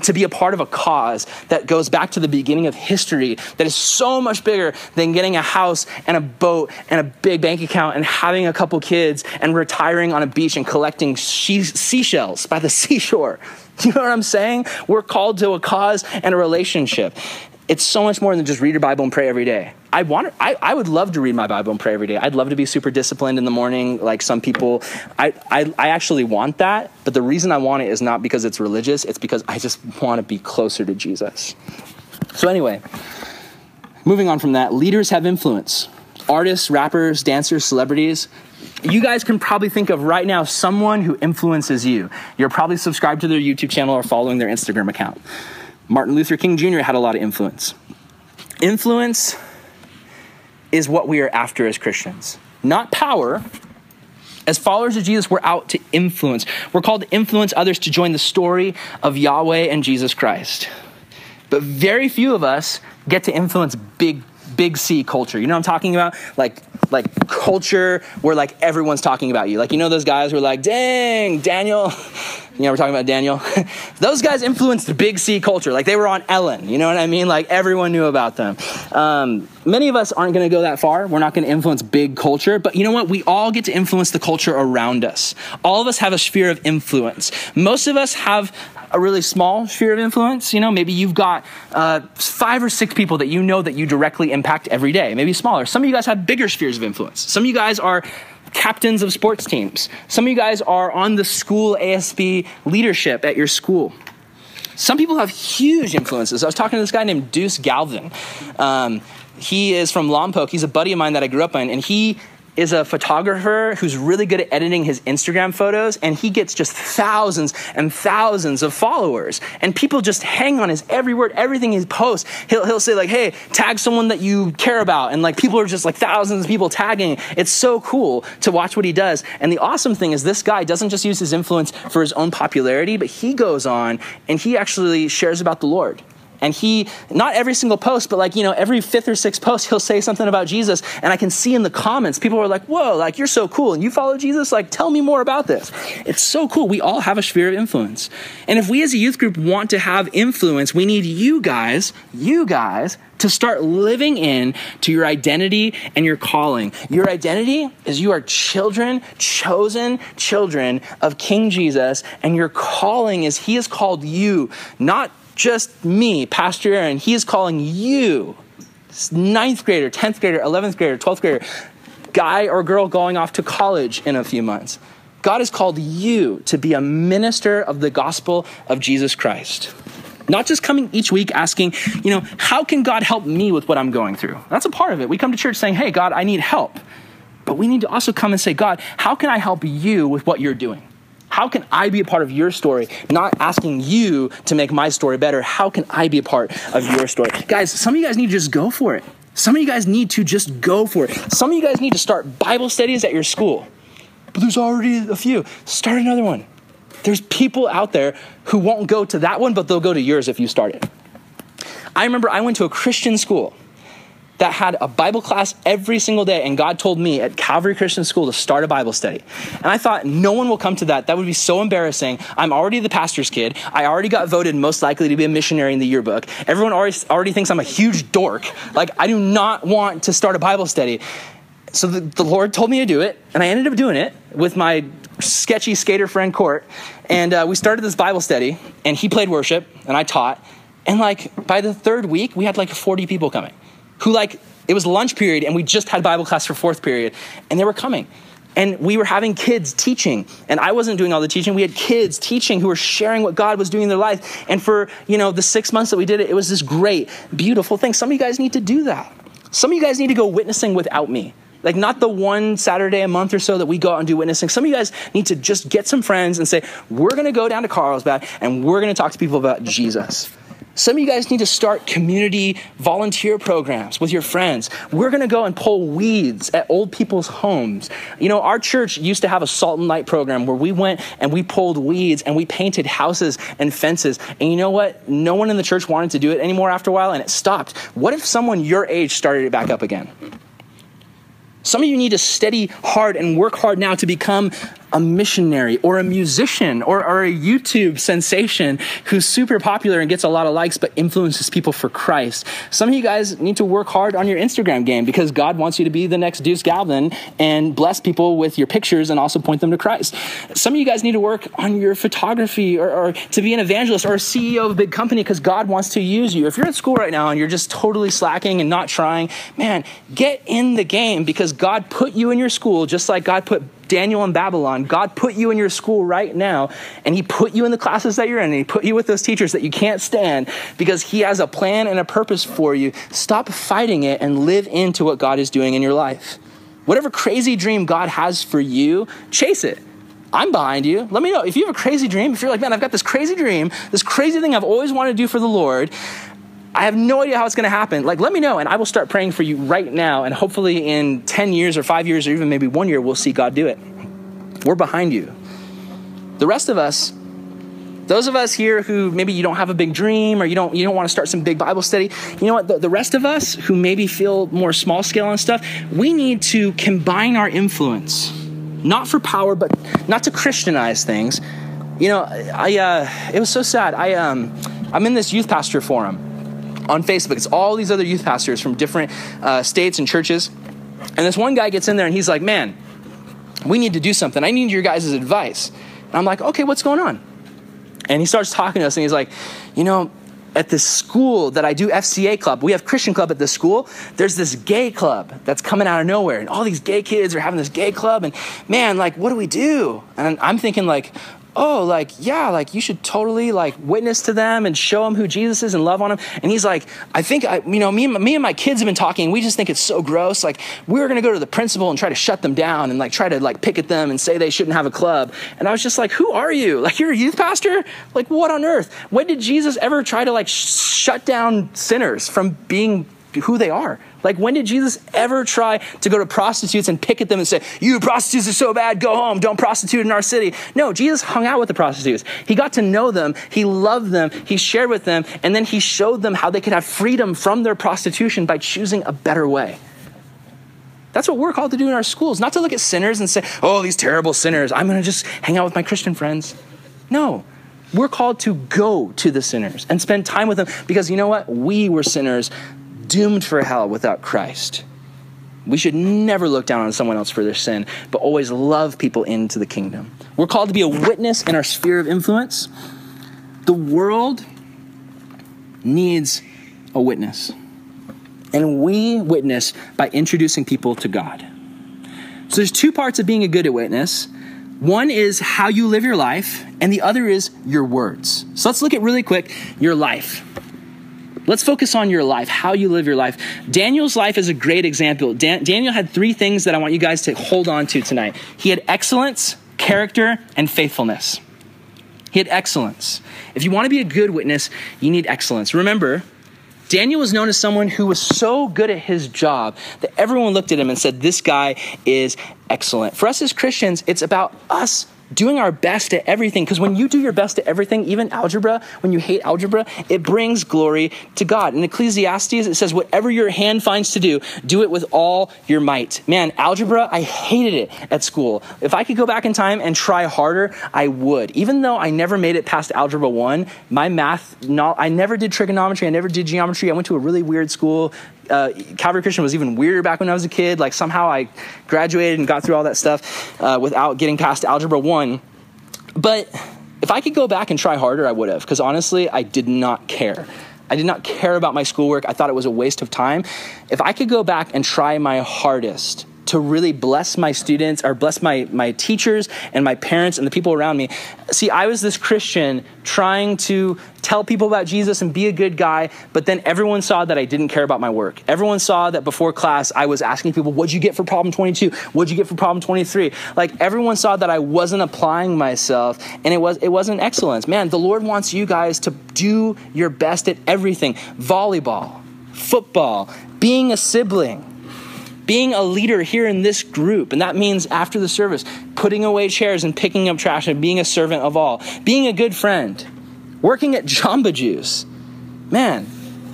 to be a part of a cause that goes back to the beginning of history that is so much bigger than getting a house and a boat and a big bank account and having a couple kids and retiring on a beach and collecting she- seashells by the seashore. You know what I'm saying? We're called to a cause and a relationship. It's so much more than just read your Bible and pray every day. I want I, I would love to read my Bible and pray every day. I'd love to be super disciplined in the morning, like some people. I, I, I actually want that, but the reason I want it is not because it's religious, it's because I just want to be closer to Jesus. So, anyway, moving on from that, leaders have influence. Artists, rappers, dancers, celebrities, you guys can probably think of right now someone who influences you. You're probably subscribed to their YouTube channel or following their Instagram account. Martin Luther King Jr. had a lot of influence. Influence is what we are after as Christians, not power. As followers of Jesus, we're out to influence. We're called to influence others to join the story of Yahweh and Jesus Christ. But very few of us get to influence big big C culture. You know what I'm talking about? Like like culture where like everyone's talking about you. Like you know those guys who are like, "Dang, Daniel." You know, we're talking about Daniel. those guys influenced big C culture. Like they were on Ellen. You know what I mean? Like everyone knew about them. Um, many of us aren't going to go that far. We're not going to influence big culture. But you know what? We all get to influence the culture around us. All of us have a sphere of influence. Most of us have a really small sphere of influence. You know, maybe you've got uh, five or six people that you know that you directly impact every day, maybe smaller. Some of you guys have bigger spheres of influence. Some of you guys are captains of sports teams. Some of you guys are on the school ASB leadership at your school. Some people have huge influences. I was talking to this guy named Deuce Galvin. Um, he is from Lompoc. He's a buddy of mine that I grew up in, and he is a photographer who's really good at editing his Instagram photos, and he gets just thousands and thousands of followers. And people just hang on his every word, everything he posts. He'll, he'll say, like, hey, tag someone that you care about. And like people are just like thousands of people tagging. It's so cool to watch what he does. And the awesome thing is, this guy doesn't just use his influence for his own popularity, but he goes on and he actually shares about the Lord. And he, not every single post, but like, you know, every fifth or sixth post, he'll say something about Jesus. And I can see in the comments, people are like, whoa, like, you're so cool. And you follow Jesus? Like, tell me more about this. It's so cool. We all have a sphere of influence. And if we as a youth group want to have influence, we need you guys, you guys, to start living in to your identity and your calling. Your identity is you are children, chosen children of King Jesus, and your calling is he has called you, not just me, Pastor Aaron. He is calling you, ninth grader, 10th grader, 11th grader, 12th grader, guy or girl going off to college in a few months. God has called you to be a minister of the gospel of Jesus Christ. Not just coming each week asking, you know, how can God help me with what I'm going through? That's a part of it. We come to church saying, hey, God, I need help. But we need to also come and say, God, how can I help you with what you're doing? How can I be a part of your story? Not asking you to make my story better. How can I be a part of your story? Guys, some of you guys need to just go for it. Some of you guys need to just go for it. Some of you guys need to start Bible studies at your school. But there's already a few. Start another one. There's people out there who won't go to that one, but they'll go to yours if you start it. I remember I went to a Christian school that had a Bible class every single day, and God told me at Calvary Christian School to start a Bible study. And I thought, no one will come to that. That would be so embarrassing. I'm already the pastor's kid. I already got voted most likely to be a missionary in the yearbook. Everyone already, already thinks I'm a huge dork. Like, I do not want to start a Bible study. So the, the Lord told me to do it, and I ended up doing it with my sketchy skater friend Court. And uh, we started this Bible study, and he played worship, and I taught. And like by the third week, we had like 40 people coming who like it was lunch period and we just had Bible class for fourth period and they were coming. And we were having kids teaching, and I wasn't doing all the teaching. We had kids teaching who were sharing what God was doing in their life. And for, you know, the six months that we did it, it was this great, beautiful thing. Some of you guys need to do that. Some of you guys need to go witnessing without me. Like, not the one Saturday a month or so that we go out and do witnessing. Some of you guys need to just get some friends and say, we're going to go down to Carlsbad and we're going to talk to people about Jesus. Some of you guys need to start community volunteer programs with your friends. We're going to go and pull weeds at old people's homes. You know, our church used to have a salt and light program where we went and we pulled weeds and we painted houses and fences. And you know what? No one in the church wanted to do it anymore after a while and it stopped. What if someone your age started it back up again? Some of you need to study hard and work hard now to become a missionary or a musician or, or a YouTube sensation who's super popular and gets a lot of likes but influences people for Christ. Some of you guys need to work hard on your Instagram game because God wants you to be the next Deuce Galvin and bless people with your pictures and also point them to Christ. Some of you guys need to work on your photography or, or to be an evangelist or a CEO of a big company because God wants to use you. If you're at school right now and you're just totally slacking and not trying, man, get in the game because God put you in your school just like God put Daniel in Babylon. God put you in your school right now, and He put you in the classes that you're in, and He put you with those teachers that you can't stand because He has a plan and a purpose for you. Stop fighting it and live into what God is doing in your life. Whatever crazy dream God has for you, chase it. I'm behind you. Let me know. If you have a crazy dream, if you're like, man, I've got this crazy dream, this crazy thing I've always wanted to do for the Lord, I have no idea how it's going to happen. Like, let me know, and I will start praying for you right now. And hopefully, in 10 years or five years or even maybe one year, we'll see God do it. We're behind you. The rest of us, those of us here who maybe you don't have a big dream or you don't, you don't want to start some big Bible study, you know what? The, the rest of us who maybe feel more small scale and stuff, we need to combine our influence, not for power, but not to Christianize things. You know, I, uh, it was so sad. I, um, I'm in this youth pastor forum on Facebook. It's all these other youth pastors from different uh, states and churches. And this one guy gets in there and he's like, man, we need to do something. I need your guys' advice. And I'm like, okay, what's going on? And he starts talking to us and he's like, you know, at this school that I do FCA club, we have Christian club at this school. There's this gay club that's coming out of nowhere, and all these gay kids are having this gay club. And man, like, what do we do? And I'm thinking, like, oh, like, yeah, like you should totally like witness to them and show them who Jesus is and love on them. And he's like, I think, I, you know, me and, me and my kids have been talking. We just think it's so gross. Like, we're going to go to the principal and try to shut them down and like try to like pick at them and say they shouldn't have a club. And I was just like, who are you? Like, you're a youth pastor? Like, what on earth? When did Jesus ever try to like sh- shut down sinners from being who they are? Like, when did Jesus ever try to go to prostitutes and pick at them and say, You prostitutes are so bad, go home, don't prostitute in our city? No, Jesus hung out with the prostitutes. He got to know them, he loved them, he shared with them, and then he showed them how they could have freedom from their prostitution by choosing a better way. That's what we're called to do in our schools, not to look at sinners and say, Oh, these terrible sinners, I'm gonna just hang out with my Christian friends. No, we're called to go to the sinners and spend time with them because you know what? We were sinners doomed for hell without Christ. We should never look down on someone else for their sin, but always love people into the kingdom. We're called to be a witness in our sphere of influence. The world needs a witness. And we witness by introducing people to God. So there's two parts of being a good witness. One is how you live your life, and the other is your words. So let's look at really quick your life. Let's focus on your life, how you live your life. Daniel's life is a great example. Dan- Daniel had three things that I want you guys to hold on to tonight. He had excellence, character, and faithfulness. He had excellence. If you want to be a good witness, you need excellence. Remember, Daniel was known as someone who was so good at his job that everyone looked at him and said, This guy is excellent. For us as Christians, it's about us doing our best at everything. Because when you do your best at everything, even algebra, when you hate algebra, it brings glory to God. In Ecclesiastes, it says, whatever your hand finds to do, do it with all your might. Man, algebra, I hated it at school. If I could go back in time and try harder, I would. Even though I never made it past algebra one, my math, not, I never did trigonometry, I never did geometry. I went to a really weird school uh, Calvary Christian was even weirder back when I was a kid. Like somehow I graduated and got through all that stuff uh, without getting past Algebra 1. But if I could go back and try harder, I would have, because honestly, I did not care. I did not care about my schoolwork. I thought it was a waste of time. If I could go back and try my hardest to really bless my students or bless my, my teachers and my parents and the people around me. See, I was this Christian trying to tell people about Jesus and be a good guy, but then everyone saw that I didn't care about my work. Everyone saw that before class I was asking people, What'd you get for problem 22? What'd you get for problem 23? Like everyone saw that I wasn't applying myself and it, was, it wasn't excellence. Man, the Lord wants you guys to do your best at everything volleyball, football, being a sibling being a leader here in this group, and that means after the service, putting away chairs and picking up trash and being a servant of all, being a good friend, working at Jamba Juice. Man,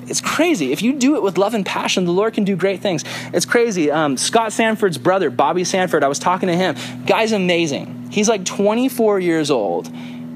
it's crazy. If you do it with love and passion, the Lord can do great things. It's crazy. Um, Scott Sanford's brother, Bobby Sanford, I was talking to him. Guy's amazing. He's like 24 years old.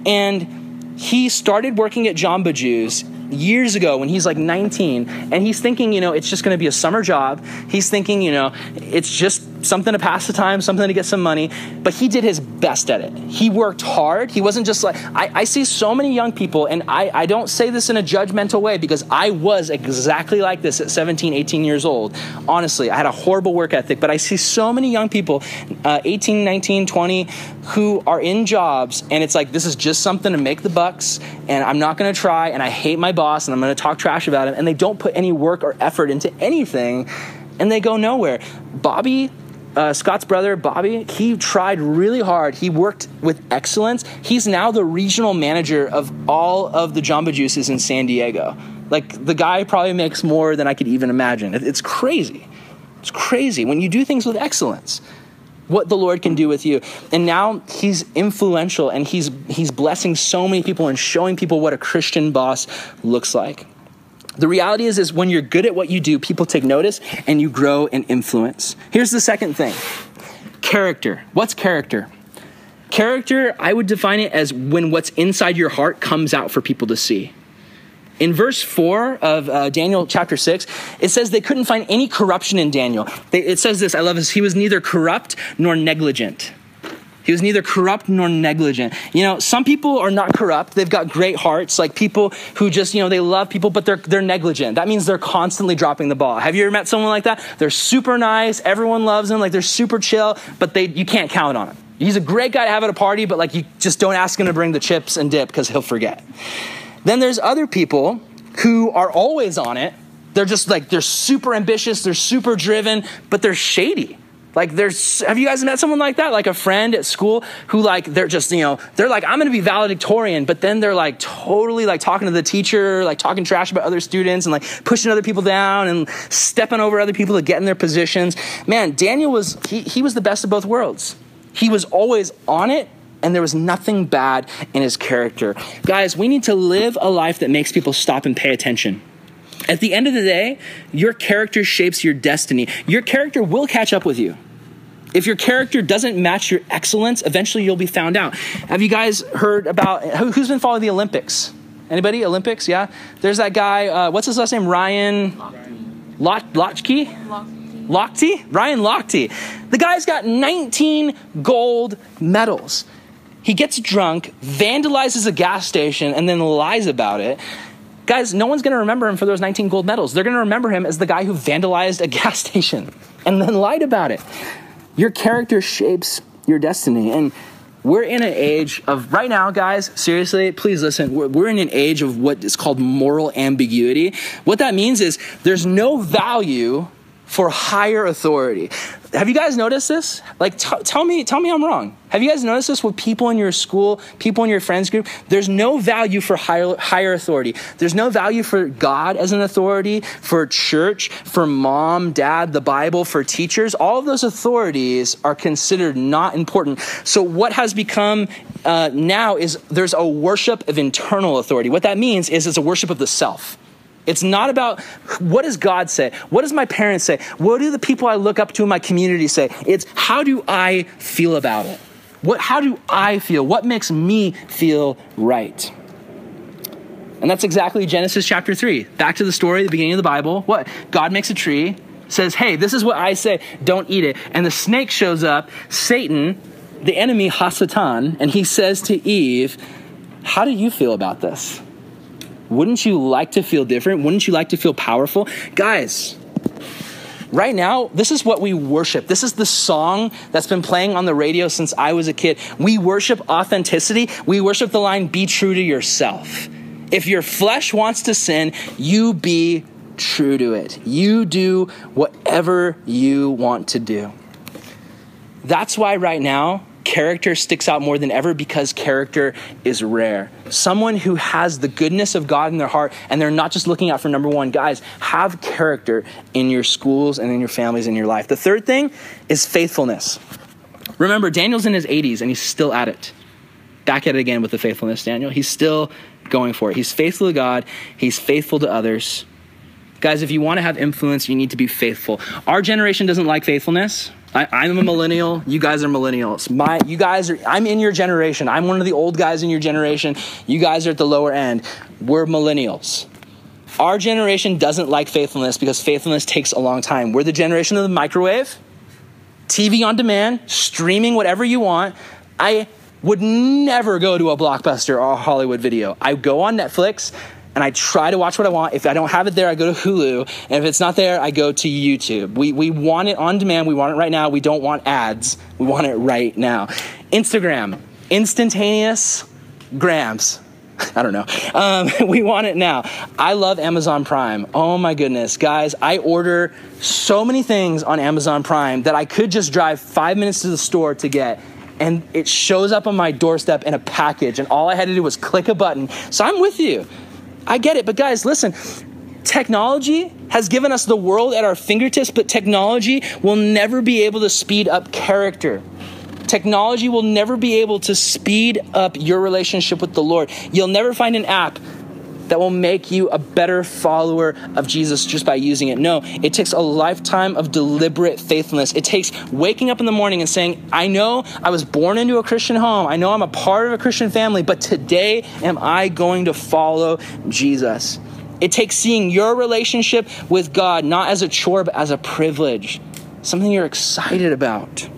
And he started working at Jamba Juice years ago when he's like 19 and he's thinking you know it's just going to be a summer job. He's thinking you know it's just something to pass the time, something to get some money. But he did his best at it. He worked hard. He wasn't just like, I, I see so many young people, and I, I don't say this in a judgmental way because I was exactly like this at 17, 18 years old. Honestly, I had a horrible work ethic, but I see so many young people, uh, 18, 19, 20, who are in jobs, and it's like, this is just something to make the bucks, and I'm not gonna try, and I hate my boss, and I'm gonna talk trash about him, and they don't put any work or effort into anything and they go nowhere. Bobby uh, Scott's brother, Bobby, he tried really hard. He worked with excellence. He's now the regional manager of all of the Jamba Juices in San Diego. Like, the guy probably makes more than I could even imagine. It's crazy. It's crazy when you do things with excellence. What the Lord can do with you. And now he's influential and he's, he's blessing so many people and showing people what a Christian boss looks like. The reality is, is when you're good at what you do, people take notice and you grow in influence. Here's the second thing character. What's character? Character, I would define it as when what's inside your heart comes out for people to see. In verse 4 of uh, Daniel chapter 6, it says they couldn't find any corruption in Daniel. They, it says this, I love this, he was neither corrupt nor negligent. He was neither corrupt nor negligent. You know, some people are not corrupt. They've got great hearts, like people who just, you know, they love people, but they're, they're negligent. That means they're constantly dropping the ball. Have you ever met someone like that? They're super nice. Everyone loves them. Like they're super chill, but they, you can't count on them. He's a great guy to have at a party, but like you just don't ask him to bring the chips and dip because he'll forget. Then there's other people who are always on it. They're just like, they're super ambitious, they're super driven, but they're shady. Like there's have you guys met someone like that? Like a friend at school who like they're just, you know, they're like, I'm gonna be valedictorian, but then they're like totally like talking to the teacher, like talking trash about other students and like pushing other people down and stepping over other people to get in their positions. Man, Daniel was he, he was the best of both worlds. He was always on it and there was nothing bad in his character. Guys, we need to live a life that makes people stop and pay attention. At the end of the day, your character shapes your destiny. Your character will catch up with you. If your character doesn't match your excellence, eventually you'll be found out. Have you guys heard about who's been following the Olympics? Anybody? Olympics? Yeah. There's that guy. Uh, what's his last name? Ryan Lochte. Lochte. Lochte. Ryan Lochte. The guy's got 19 gold medals. He gets drunk, vandalizes a gas station, and then lies about it. Guys, no one's going to remember him for those 19 gold medals. They're going to remember him as the guy who vandalized a gas station and then lied about it. Your character shapes your destiny. And we're in an age of, right now, guys, seriously, please listen. We're, we're in an age of what is called moral ambiguity. What that means is there's no value for higher authority. Have you guys noticed this? Like, t- tell me, tell me I'm wrong. Have you guys noticed this with people in your school, people in your friends group? There's no value for higher, higher authority. There's no value for God as an authority, for church, for mom, dad, the Bible, for teachers. All of those authorities are considered not important. So what has become uh, now is there's a worship of internal authority. What that means is it's a worship of the self. It's not about what does God say? What does my parents say? What do the people I look up to in my community say? It's how do I feel about it? What, how do I feel? What makes me feel right? And that's exactly Genesis chapter 3. Back to the story, the beginning of the Bible. What? God makes a tree, says, hey, this is what I say, don't eat it. And the snake shows up, Satan, the enemy, Hasatan, and he says to Eve, how do you feel about this? Wouldn't you like to feel different? Wouldn't you like to feel powerful? Guys, right now, this is what we worship. This is the song that's been playing on the radio since I was a kid. We worship authenticity. We worship the line, be true to yourself. If your flesh wants to sin, you be true to it. You do whatever you want to do. That's why right now, character sticks out more than ever because character is rare. Someone who has the goodness of God in their heart and they're not just looking out for number one. Guys, have character in your schools and in your families in your life. The third thing is faithfulness. Remember, Daniel's in his 80s and he's still at it. Back at it again with the faithfulness, Daniel. He's still going for it. He's faithful to God, he's faithful to others. Guys, if you want to have influence, you need to be faithful. Our generation doesn't like faithfulness. I, am a millennial. You guys are millennials. My, you guys are. I'm in your generation. I'm one of the old guys in your generation. You guys are at the lower end. We're millennials. Our generation doesn't like faithfulness because faithfulness takes a long time. We're the generation of the microwave, TV on demand, streaming whatever you want. I would never go to a blockbuster or a Hollywood video. I go on Netflix and I try to watch what I want. If I don't have it there, I go to Hulu. And if it's not there, I go to YouTube. We, we want it on demand. We want it right now. We don't want ads. We want it right now. Instagram, instantaneous grams. I don't know. Um, we want it now. I love Amazon Prime. Oh my goodness, guys, I order so many things on Amazon Prime that I could just drive five minutes to the store to get. And it shows up on my doorstep in a package, and all I had to do was click a button. So I'm with you. I get it, but guys, listen. Technology has given us the world at our fingertips, but technology will never be able to speed up character. Technology will never be able to speed up your relationship with the Lord. You'll never find an app that will make you a better follower of Jesus just by using it. No, it takes a lifetime of deliberate faithfulness. It takes waking up in the morning and saying, I know I was born into a Christian home, I know I'm a part of a Christian family, but today am I going to follow Jesus. It takes seeing your relationship with God not as a chore, but as a privilege, something you're excited about.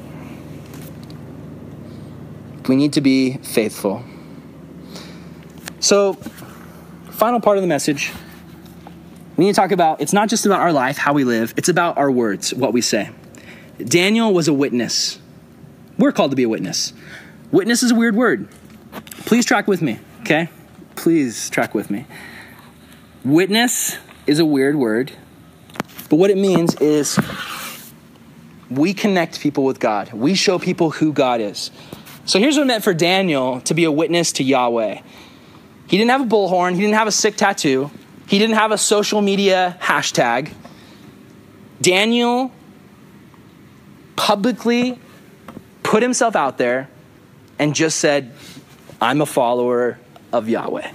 We need to be faithful. So, final part of the message, we need to talk about it's not just about our life, how we live, it's about our words, what we say. Daniel was a witness. We're called to be a witness. Witness is a weird word. Please track with me, okay? Please track with me. Witness is a weird word, but what it means is we connect people with God. We show people who God is. So here's what it meant for Daniel to be a witness to Yahweh. He didn't have a bullhorn, he didn't have a sick tattoo, he didn't have a social media hashtag. Daniel publicly put himself out there and just said, I'm a follower of Yahweh.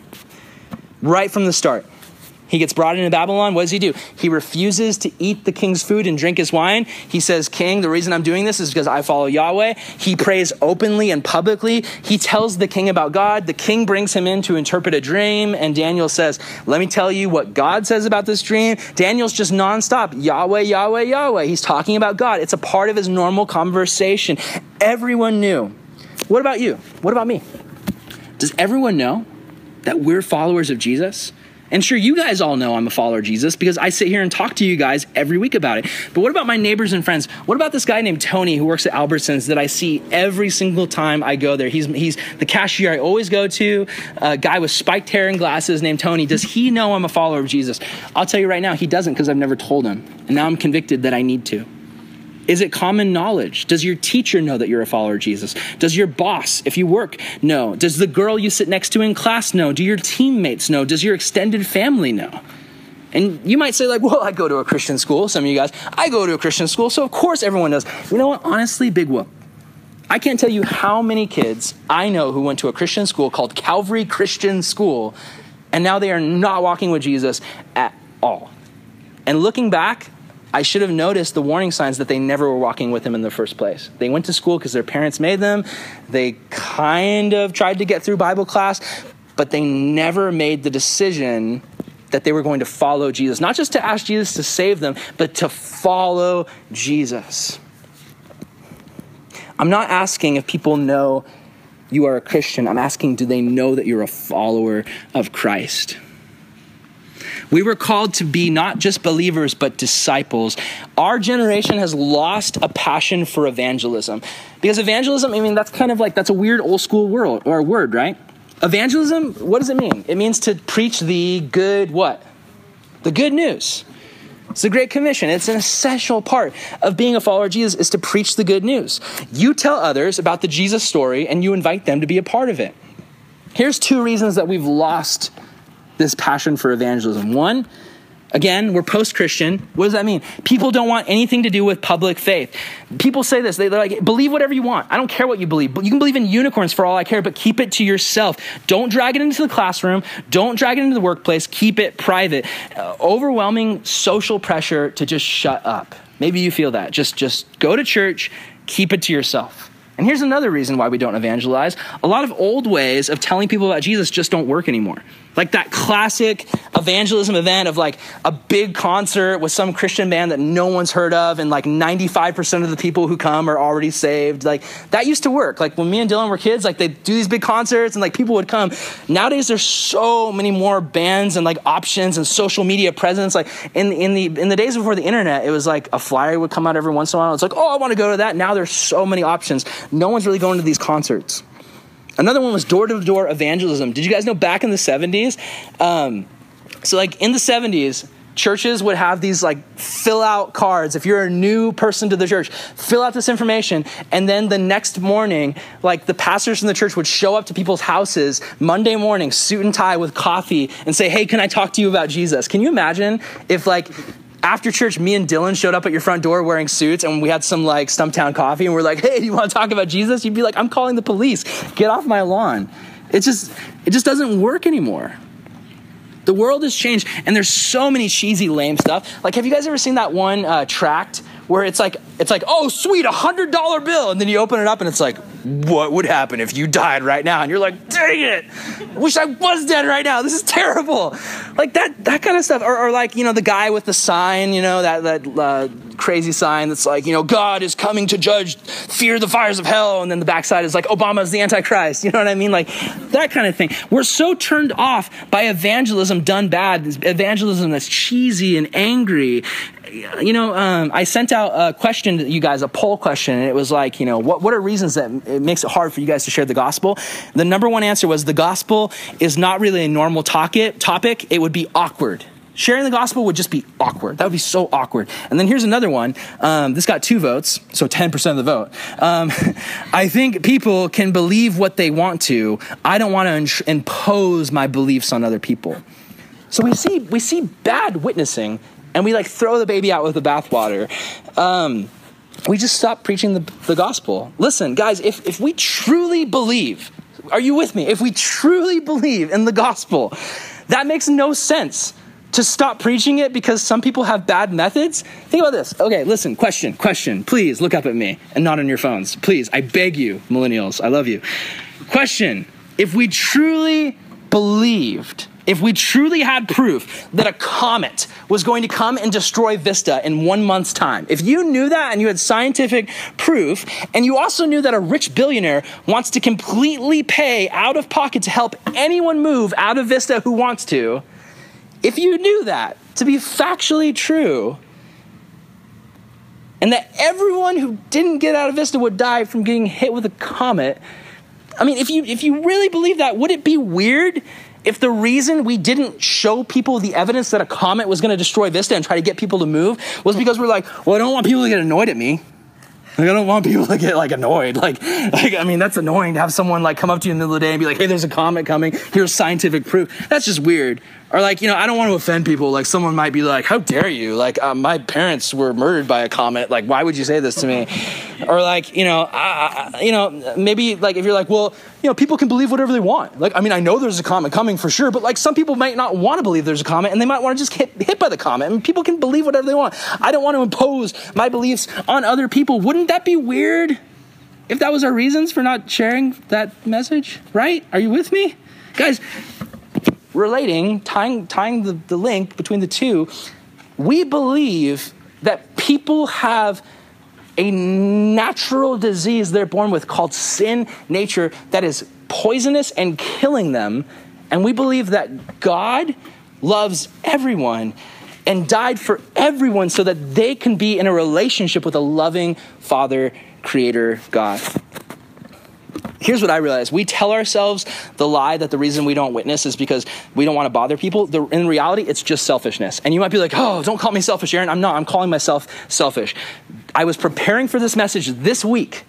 Right from the start. He gets brought into Babylon. What does he do? He refuses to eat the king's food and drink his wine. He says, King, the reason I'm doing this is because I follow Yahweh. He prays openly and publicly. He tells the king about God. The king brings him in to interpret a dream. And Daniel says, Let me tell you what God says about this dream. Daniel's just nonstop Yahweh, Yahweh, Yahweh. He's talking about God. It's a part of his normal conversation. Everyone knew. What about you? What about me? Does everyone know that we're followers of Jesus? And sure, you guys all know I'm a follower of Jesus because I sit here and talk to you guys every week about it. But what about my neighbors and friends? What about this guy named Tony who works at Albertsons that I see every single time I go there? He's, he's the cashier I always go to, a guy with spiked hair and glasses named Tony. Does he know I'm a follower of Jesus? I'll tell you right now, he doesn't because I've never told him. And now I'm convicted that I need to. Is it common knowledge? Does your teacher know that you're a follower of Jesus? Does your boss, if you work, know? Does the girl you sit next to in class know? Do your teammates know? Does your extended family know? And you might say, like, well, I go to a Christian school. Some of you guys, I go to a Christian school, so of course everyone knows. You know what? Honestly, big whoop. I can't tell you how many kids I know who went to a Christian school called Calvary Christian School, and now they are not walking with Jesus at all. And looking back, I should have noticed the warning signs that they never were walking with him in the first place. They went to school because their parents made them. They kind of tried to get through Bible class, but they never made the decision that they were going to follow Jesus. Not just to ask Jesus to save them, but to follow Jesus. I'm not asking if people know you are a Christian. I'm asking, do they know that you're a follower of Christ? We were called to be not just believers, but disciples. Our generation has lost a passion for evangelism. Because evangelism, I mean, that's kind of like, that's a weird old school world or word, right? Evangelism, what does it mean? It means to preach the good what? The good news. It's the Great Commission. It's an essential part of being a follower of Jesus is to preach the good news. You tell others about the Jesus story and you invite them to be a part of it. Here's two reasons that we've lost this passion for evangelism. One, Again, we're post Christian. What does that mean? People don't want anything to do with public faith. People say this. They're like, believe whatever you want. I don't care what you believe. But you can believe in unicorns for all I care, but keep it to yourself. Don't drag it into the classroom. Don't drag it into the workplace. Keep it private. Uh, overwhelming social pressure to just shut up. Maybe you feel that. Just, just go to church, keep it to yourself. And here's another reason why we don't evangelize. A lot of old ways of telling people about Jesus just don't work anymore. Like that classic evangelism event of like a big concert with some Christian band that no one's heard of, and like 95% of the people who come are already saved. Like that used to work. Like when me and Dylan were kids, like they'd do these big concerts and like people would come. Nowadays, there's so many more bands and like options and social media presence. Like in, in, the, in the days before the internet, it was like a flyer would come out every once in a while. It's like, oh, I want to go to that. Now there's so many options. No one's really going to these concerts. Another one was door to door evangelism. Did you guys know back in the 70s? Um, so, like in the 70s, churches would have these like fill out cards if you're a new person to the church fill out this information and then the next morning like the pastors from the church would show up to people's houses monday morning suit and tie with coffee and say hey can i talk to you about jesus can you imagine if like after church, me and Dylan showed up at your front door wearing suits and we had some like Stumptown coffee and we're like, hey, you want to talk about Jesus? You'd be like, I'm calling the police. Get off my lawn. It just, it just doesn't work anymore. The world has changed and there's so many cheesy, lame stuff. Like, have you guys ever seen that one uh, tract where it's like it's like oh sweet a hundred dollar bill. And then you open it up and it's like what would happen if you died right now? And you're like dang it. Wish i was dead right now. This is terrible. Like that that kind of stuff. Or, or like you know the guy with the sign you know that that uh, crazy sign that's like you know god is coming to judge fear the fires of hell. And then the backside is like obama's the antichrist. You know what i mean? Like that kind of thing. We're so turned off by evangelism done bad evangelism that's cheesy and angry you know, um, I sent out a question to you guys, a poll question, and it was like, you know, what, what are reasons that it makes it hard for you guys to share the gospel? The number one answer was the gospel is not really a normal topic. topic. It would be awkward. Sharing the gospel would just be awkward. That would be so awkward. And then here's another one. Um, this got two votes, so 10% of the vote. Um, I think people can believe what they want to. I don't want to impose my beliefs on other people. So we see, we see bad witnessing and we like throw the baby out with the bathwater. Um, we just stop preaching the, the gospel. Listen, guys, if, if we truly believe, are you with me? If we truly believe in the gospel, that makes no sense to stop preaching it because some people have bad methods? Think about this. Okay, listen, question, question. Please look up at me and not on your phones. Please, I beg you, millennials, I love you. Question If we truly believed if we truly had proof that a comet was going to come and destroy Vista in one month's time, if you knew that and you had scientific proof, and you also knew that a rich billionaire wants to completely pay out of pocket to help anyone move out of Vista who wants to, if you knew that to be factually true, and that everyone who didn't get out of Vista would die from getting hit with a comet, I mean, if you if you really believe that, would it be weird if the reason we didn't show people the evidence that a comet was going to destroy Vista and try to get people to move was because we're like, well, I don't want people to get annoyed at me. Like, I don't want people to get like annoyed. Like, like, I mean, that's annoying to have someone like come up to you in the middle of the day and be like, hey, there's a comet coming. Here's scientific proof. That's just weird. Or like, you know, I don't want to offend people. Like someone might be like, how dare you? Like uh, my parents were murdered by a comet. Like, why would you say this to me? or like, you know, I, I, you know, maybe like if you're like, well, you know, people can believe whatever they want. Like, I mean, I know there's a comet coming for sure, but like some people might not want to believe there's a comet and they might want to just get hit by the comet. I mean, people can believe whatever they want. I don't want to impose my beliefs on other people. Wouldn't that be weird? If that was our reasons for not sharing that message, right? Are you with me? Guys, relating, tying, tying the, the link between the two, we believe that people have a natural disease they're born with called sin nature that is poisonous and killing them. And we believe that God loves everyone and died for everyone so that they can be in a relationship with a loving Father, Creator, God here's what I realized. We tell ourselves the lie that the reason we don't witness is because we don't want to bother people. The, in reality, it's just selfishness. And you might be like, oh, don't call me selfish, Aaron. I'm not. I'm calling myself selfish. I was preparing for this message this week.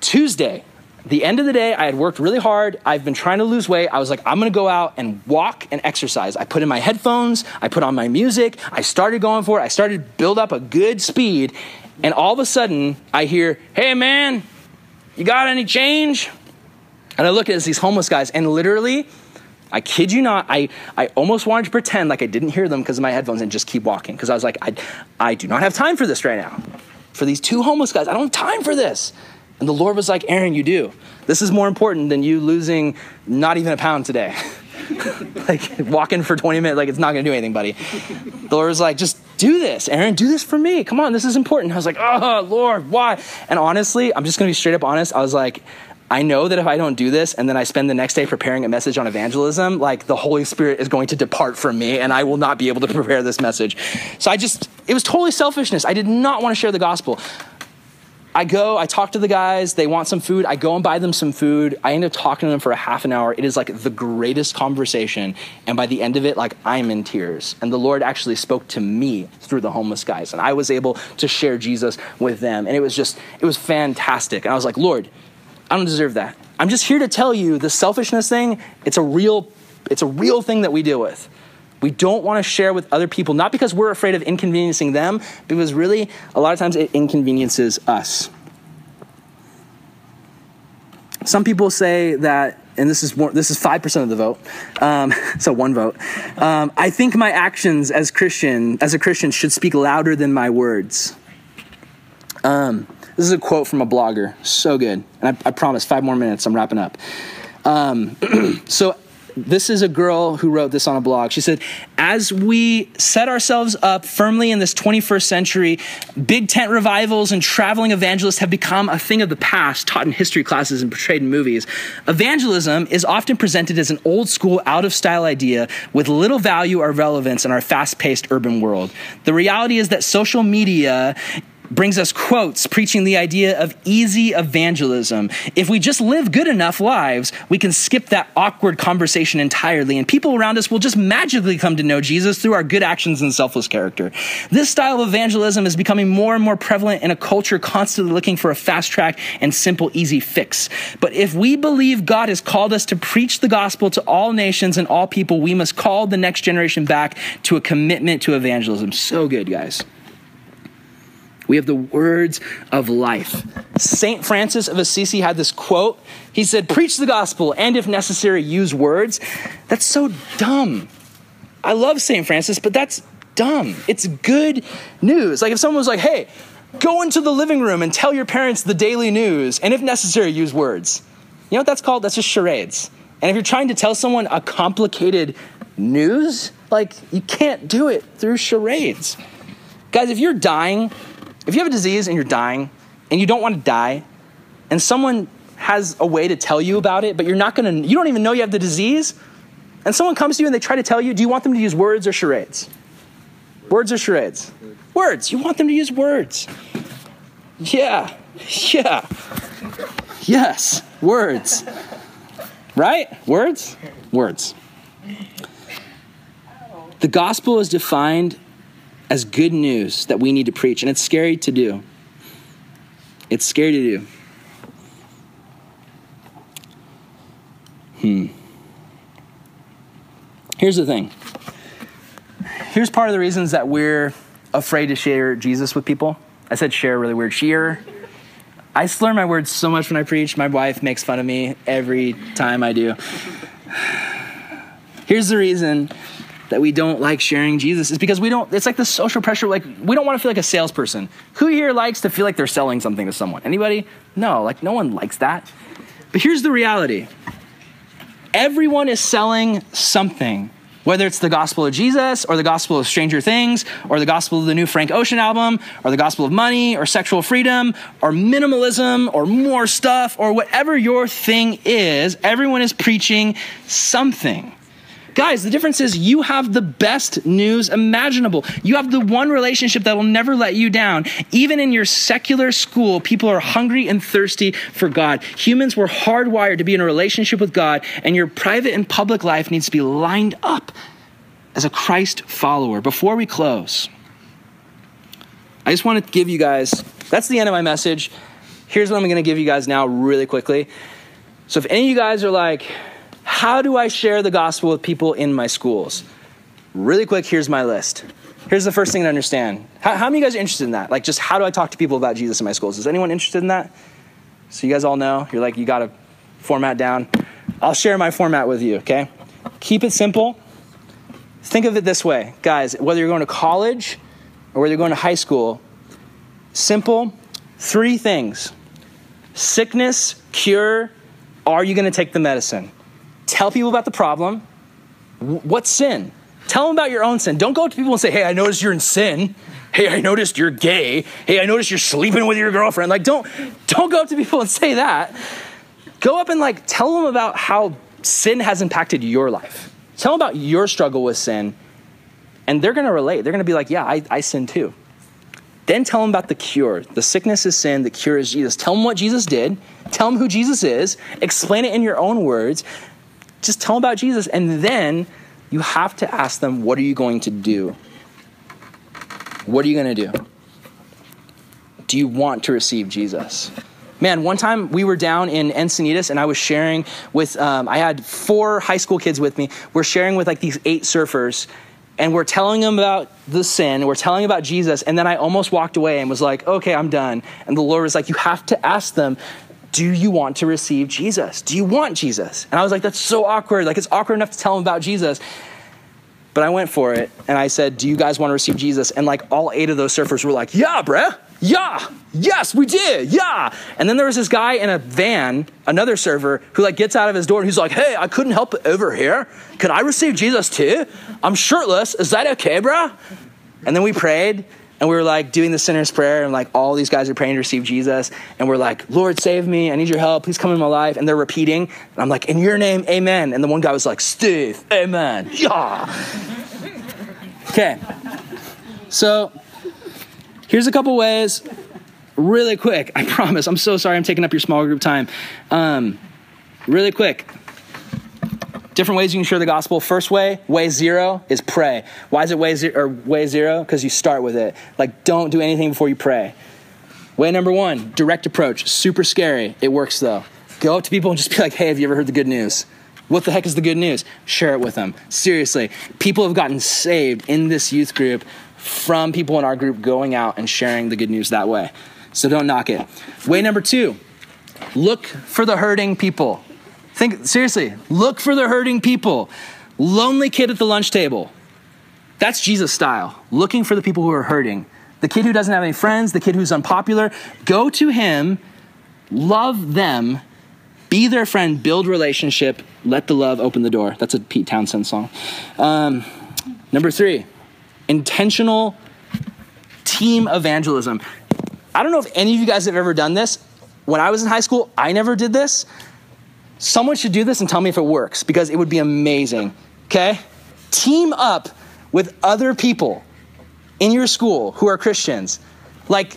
Tuesday, the end of the day, I had worked really hard. I've been trying to lose weight. I was like, I'm gonna go out and walk and exercise. I put in my headphones, I put on my music, I started going for it, I started build up a good speed, and all of a sudden I hear, hey man, you got any change? And I look at these homeless guys, and literally, I kid you not, I, I almost wanted to pretend like I didn't hear them because of my headphones and just keep walking. Because I was like, I, I do not have time for this right now. For these two homeless guys, I don't have time for this. And the Lord was like, Aaron, you do. This is more important than you losing not even a pound today. like walking for 20 minutes, like it's not gonna do anything, buddy. The Lord was like, just do this, Aaron, do this for me. Come on, this is important. I was like, oh, Lord, why? And honestly, I'm just gonna be straight up honest. I was like, I know that if I don't do this and then I spend the next day preparing a message on evangelism, like the Holy Spirit is going to depart from me and I will not be able to prepare this message. So I just, it was totally selfishness. I did not want to share the gospel. I go, I talk to the guys, they want some food. I go and buy them some food. I end up talking to them for a half an hour. It is like the greatest conversation. And by the end of it, like I'm in tears. And the Lord actually spoke to me through the homeless guys. And I was able to share Jesus with them. And it was just, it was fantastic. And I was like, Lord, I don't deserve that. I'm just here to tell you the selfishness thing, it's a real, it's a real thing that we deal with. We don't want to share with other people, not because we're afraid of inconveniencing them, because really, a lot of times it inconveniences us. Some people say that, and this is more, this is five percent of the vote, um, so one vote. Um, I think my actions as Christian, as a Christian, should speak louder than my words. Um, this is a quote from a blogger, so good, and I, I promise five more minutes. I'm wrapping up. Um, so this is a girl who wrote this on a blog. She said, As we set ourselves up firmly in this 21st century, big tent revivals and traveling evangelists have become a thing of the past, taught in history classes and portrayed in movies. Evangelism is often presented as an old school, out of style idea with little value or relevance in our fast paced urban world. The reality is that social media brings us quotes preaching the idea of easy evangelism. If we just live good enough lives, we can skip that awkward conversation entirely, and people around us will just magically come to know Jesus through our good actions and selfless character. This style of evangelism is becoming more and more prevalent in a culture constantly looking for a fast track and simple, easy fix. But if we believe God has called us to preach the gospel to all nations and all people, we must call the next generation back to a commitment to evangelism. So good, guys. We have the words of life. St. Francis of Assisi had this quote. He said, Preach the gospel and, if necessary, use words. That's so dumb. I love St. Francis, but that's dumb. It's good news. Like if someone was like, Hey, go into the living room and tell your parents the daily news, and if necessary, use words. You know what that's called? That's just charades. And if you're trying to tell someone a complicated news, like you can't do it through charades. Guys, if you're dying if you have a disease and you're dying and you don't want to die, and someone has a way to tell you about it, but you're not gonna, you don't even know you have the disease, and someone comes to you and they try to tell you, do you want them to use words or charades? Words or charades? Words. You want them to use words. Yeah, yeah. Yes, words. Right? Words? Words. The gospel is defined as good news that we need to preach. And it's scary to do. It's scary to do. Hmm. Here's the thing. Here's part of the reasons that we're afraid to share Jesus with people. I said share really weird. Share. I slur my words so much when I preach. My wife makes fun of me every time I do. Here's the reason that we don't like sharing Jesus is because we don't, it's like the social pressure, like we don't want to feel like a salesperson. Who here likes to feel like they're selling something to someone? Anybody? No, like no one likes that. But here's the reality everyone is selling something. Whether it's the gospel of Jesus or the gospel of Stranger Things or the gospel of the new Frank Ocean album or the gospel of money or sexual freedom or minimalism or more stuff or whatever your thing is, everyone is preaching something. Guys, the difference is you have the best news imaginable. You have the one relationship that will never let you down. Even in your secular school, people are hungry and thirsty for God. Humans were hardwired to be in a relationship with God, and your private and public life needs to be lined up as a Christ follower. Before we close, I just want to give you guys that's the end of my message. here's what I'm going to give you guys now, really quickly. So, if any of you guys are like, how do I share the gospel with people in my schools? Really quick, here's my list. Here's the first thing to understand. How, how many of you guys are interested in that? Like, just how do I talk to people about Jesus in my schools? Is anyone interested in that? So, you guys all know, you're like, you got to format down. I'll share my format with you, okay? Keep it simple. Think of it this way, guys, whether you're going to college or whether you're going to high school, simple, three things sickness, cure, are you going to take the medicine? Tell people about the problem. What's sin? Tell them about your own sin. Don't go up to people and say, hey, I noticed you're in sin. Hey, I noticed you're gay. Hey, I noticed you're sleeping with your girlfriend. Like, don't, don't go up to people and say that. Go up and like tell them about how sin has impacted your life. Tell them about your struggle with sin, and they're gonna relate. They're gonna be like, yeah, I, I sin too. Then tell them about the cure. The sickness is sin, the cure is Jesus. Tell them what Jesus did. Tell them who Jesus is. Explain it in your own words. Just tell them about Jesus, and then you have to ask them, what are you going to do? What are you going to do? Do you want to receive Jesus? Man, one time we were down in Encinitas and I was sharing with, um, I had four high school kids with me. We're sharing with like these eight surfers and we're telling them about the sin, we're telling about Jesus, and then I almost walked away and was like, okay, I'm done. And the Lord was like, you have to ask them, do you want to receive Jesus? Do you want Jesus? And I was like, that's so awkward. Like, it's awkward enough to tell them about Jesus. But I went for it and I said, do you guys want to receive Jesus? And like all eight of those surfers were like, yeah, bruh. Yeah, yes, we did. Yeah. And then there was this guy in a van, another server, who like gets out of his door and he's like, hey, I couldn't help it over here. Can I receive Jesus too? I'm shirtless. Is that okay, bruh? And then we prayed and we were like doing the sinner's prayer and like all these guys are praying to receive Jesus. And we're like, Lord, save me. I need your help. Please come in my life. And they're repeating. And I'm like, in your name, amen. And the one guy was like, Steve, amen. Yeah. Okay. So Here's a couple ways, really quick. I promise. I'm so sorry I'm taking up your small group time. Um, really quick. Different ways you can share the gospel. First way, way zero, is pray. Why is it way zero or way zero? Because you start with it. Like, don't do anything before you pray. Way number one, direct approach. Super scary. It works though. Go up to people and just be like, hey, have you ever heard the good news? What the heck is the good news? Share it with them. Seriously, people have gotten saved in this youth group from people in our group going out and sharing the good news that way. So don't knock it. Way number two, look for the hurting people. Think seriously, look for the hurting people. Lonely kid at the lunch table. That's Jesus style. Looking for the people who are hurting. The kid who doesn't have any friends, the kid who's unpopular, go to him, love them, be their friend, build relationship, let the love open the door. That's a Pete Townshend song. Um, number three, intentional team evangelism. I don't know if any of you guys have ever done this. When I was in high school, I never did this. Someone should do this and tell me if it works because it would be amazing. Okay? Team up with other people in your school who are Christians. Like,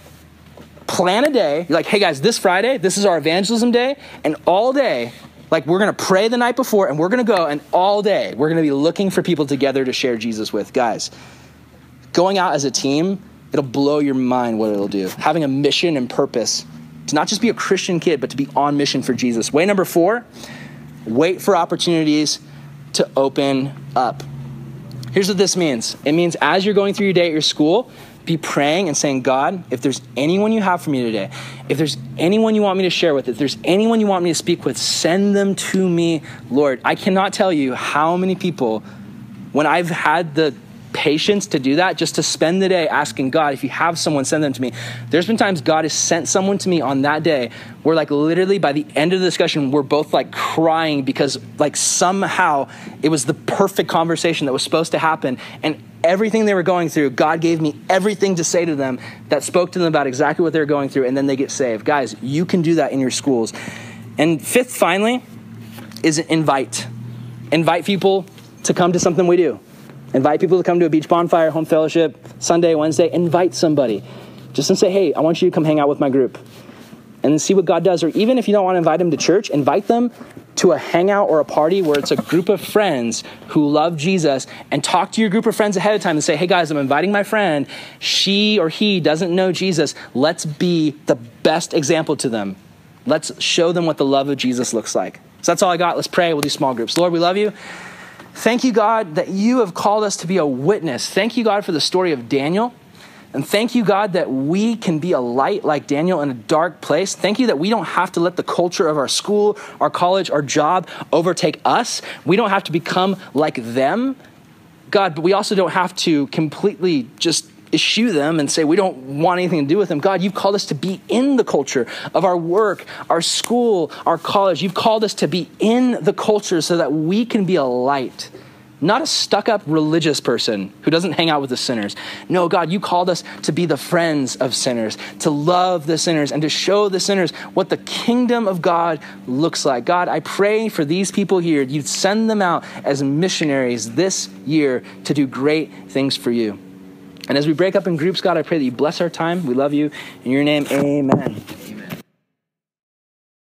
plan a day. You're like, hey guys, this Friday, this is our evangelism day, and all day, like, we're gonna pray the night before and we're gonna go, and all day, we're gonna be looking for people together to share Jesus with. Guys, Going out as a team, it'll blow your mind what it'll do. Having a mission and purpose to not just be a Christian kid, but to be on mission for Jesus. Way number four, wait for opportunities to open up. Here's what this means it means as you're going through your day at your school, be praying and saying, God, if there's anyone you have for me today, if there's anyone you want me to share with, if there's anyone you want me to speak with, send them to me, Lord. I cannot tell you how many people, when I've had the patience to do that, just to spend the day asking God, if you have someone, send them to me. There's been times God has sent someone to me on that day where, like, literally by the end of the discussion, we're both like crying because, like, somehow it was the perfect conversation that was supposed to happen. And everything they were going through, God gave me everything to say to them that spoke to them about exactly what they're going through, and then they get saved. Guys, you can do that in your schools. And fifth, finally, is invite. Invite people to come to something we do. Invite people to come to a beach bonfire, home fellowship, Sunday, Wednesday. Invite somebody. Just and say, hey, I want you to come hang out with my group. And see what God does. Or even if you don't want to invite them to church, invite them to a hangout or a party where it's a group of friends who love Jesus and talk to your group of friends ahead of time and say, hey guys, I'm inviting my friend. She or he doesn't know Jesus. Let's be the best example to them. Let's show them what the love of Jesus looks like. So that's all I got. Let's pray. We'll do small groups. Lord, we love you. Thank you, God, that you have called us to be a witness. Thank you, God, for the story of Daniel. And thank you, God, that we can be a light like Daniel in a dark place. Thank you that we don't have to let the culture of our school, our college, our job overtake us. We don't have to become like them. God, but we also don't have to completely just eschew them and say we don't want anything to do with them. God, you've called us to be in the culture of our work, our school, our college. You've called us to be in the culture so that we can be a light not a stuck up religious person who doesn't hang out with the sinners. No, God, you called us to be the friends of sinners, to love the sinners, and to show the sinners what the kingdom of God looks like. God, I pray for these people here. You'd send them out as missionaries this year to do great things for you. And as we break up in groups, God, I pray that you bless our time. We love you. In your name, amen.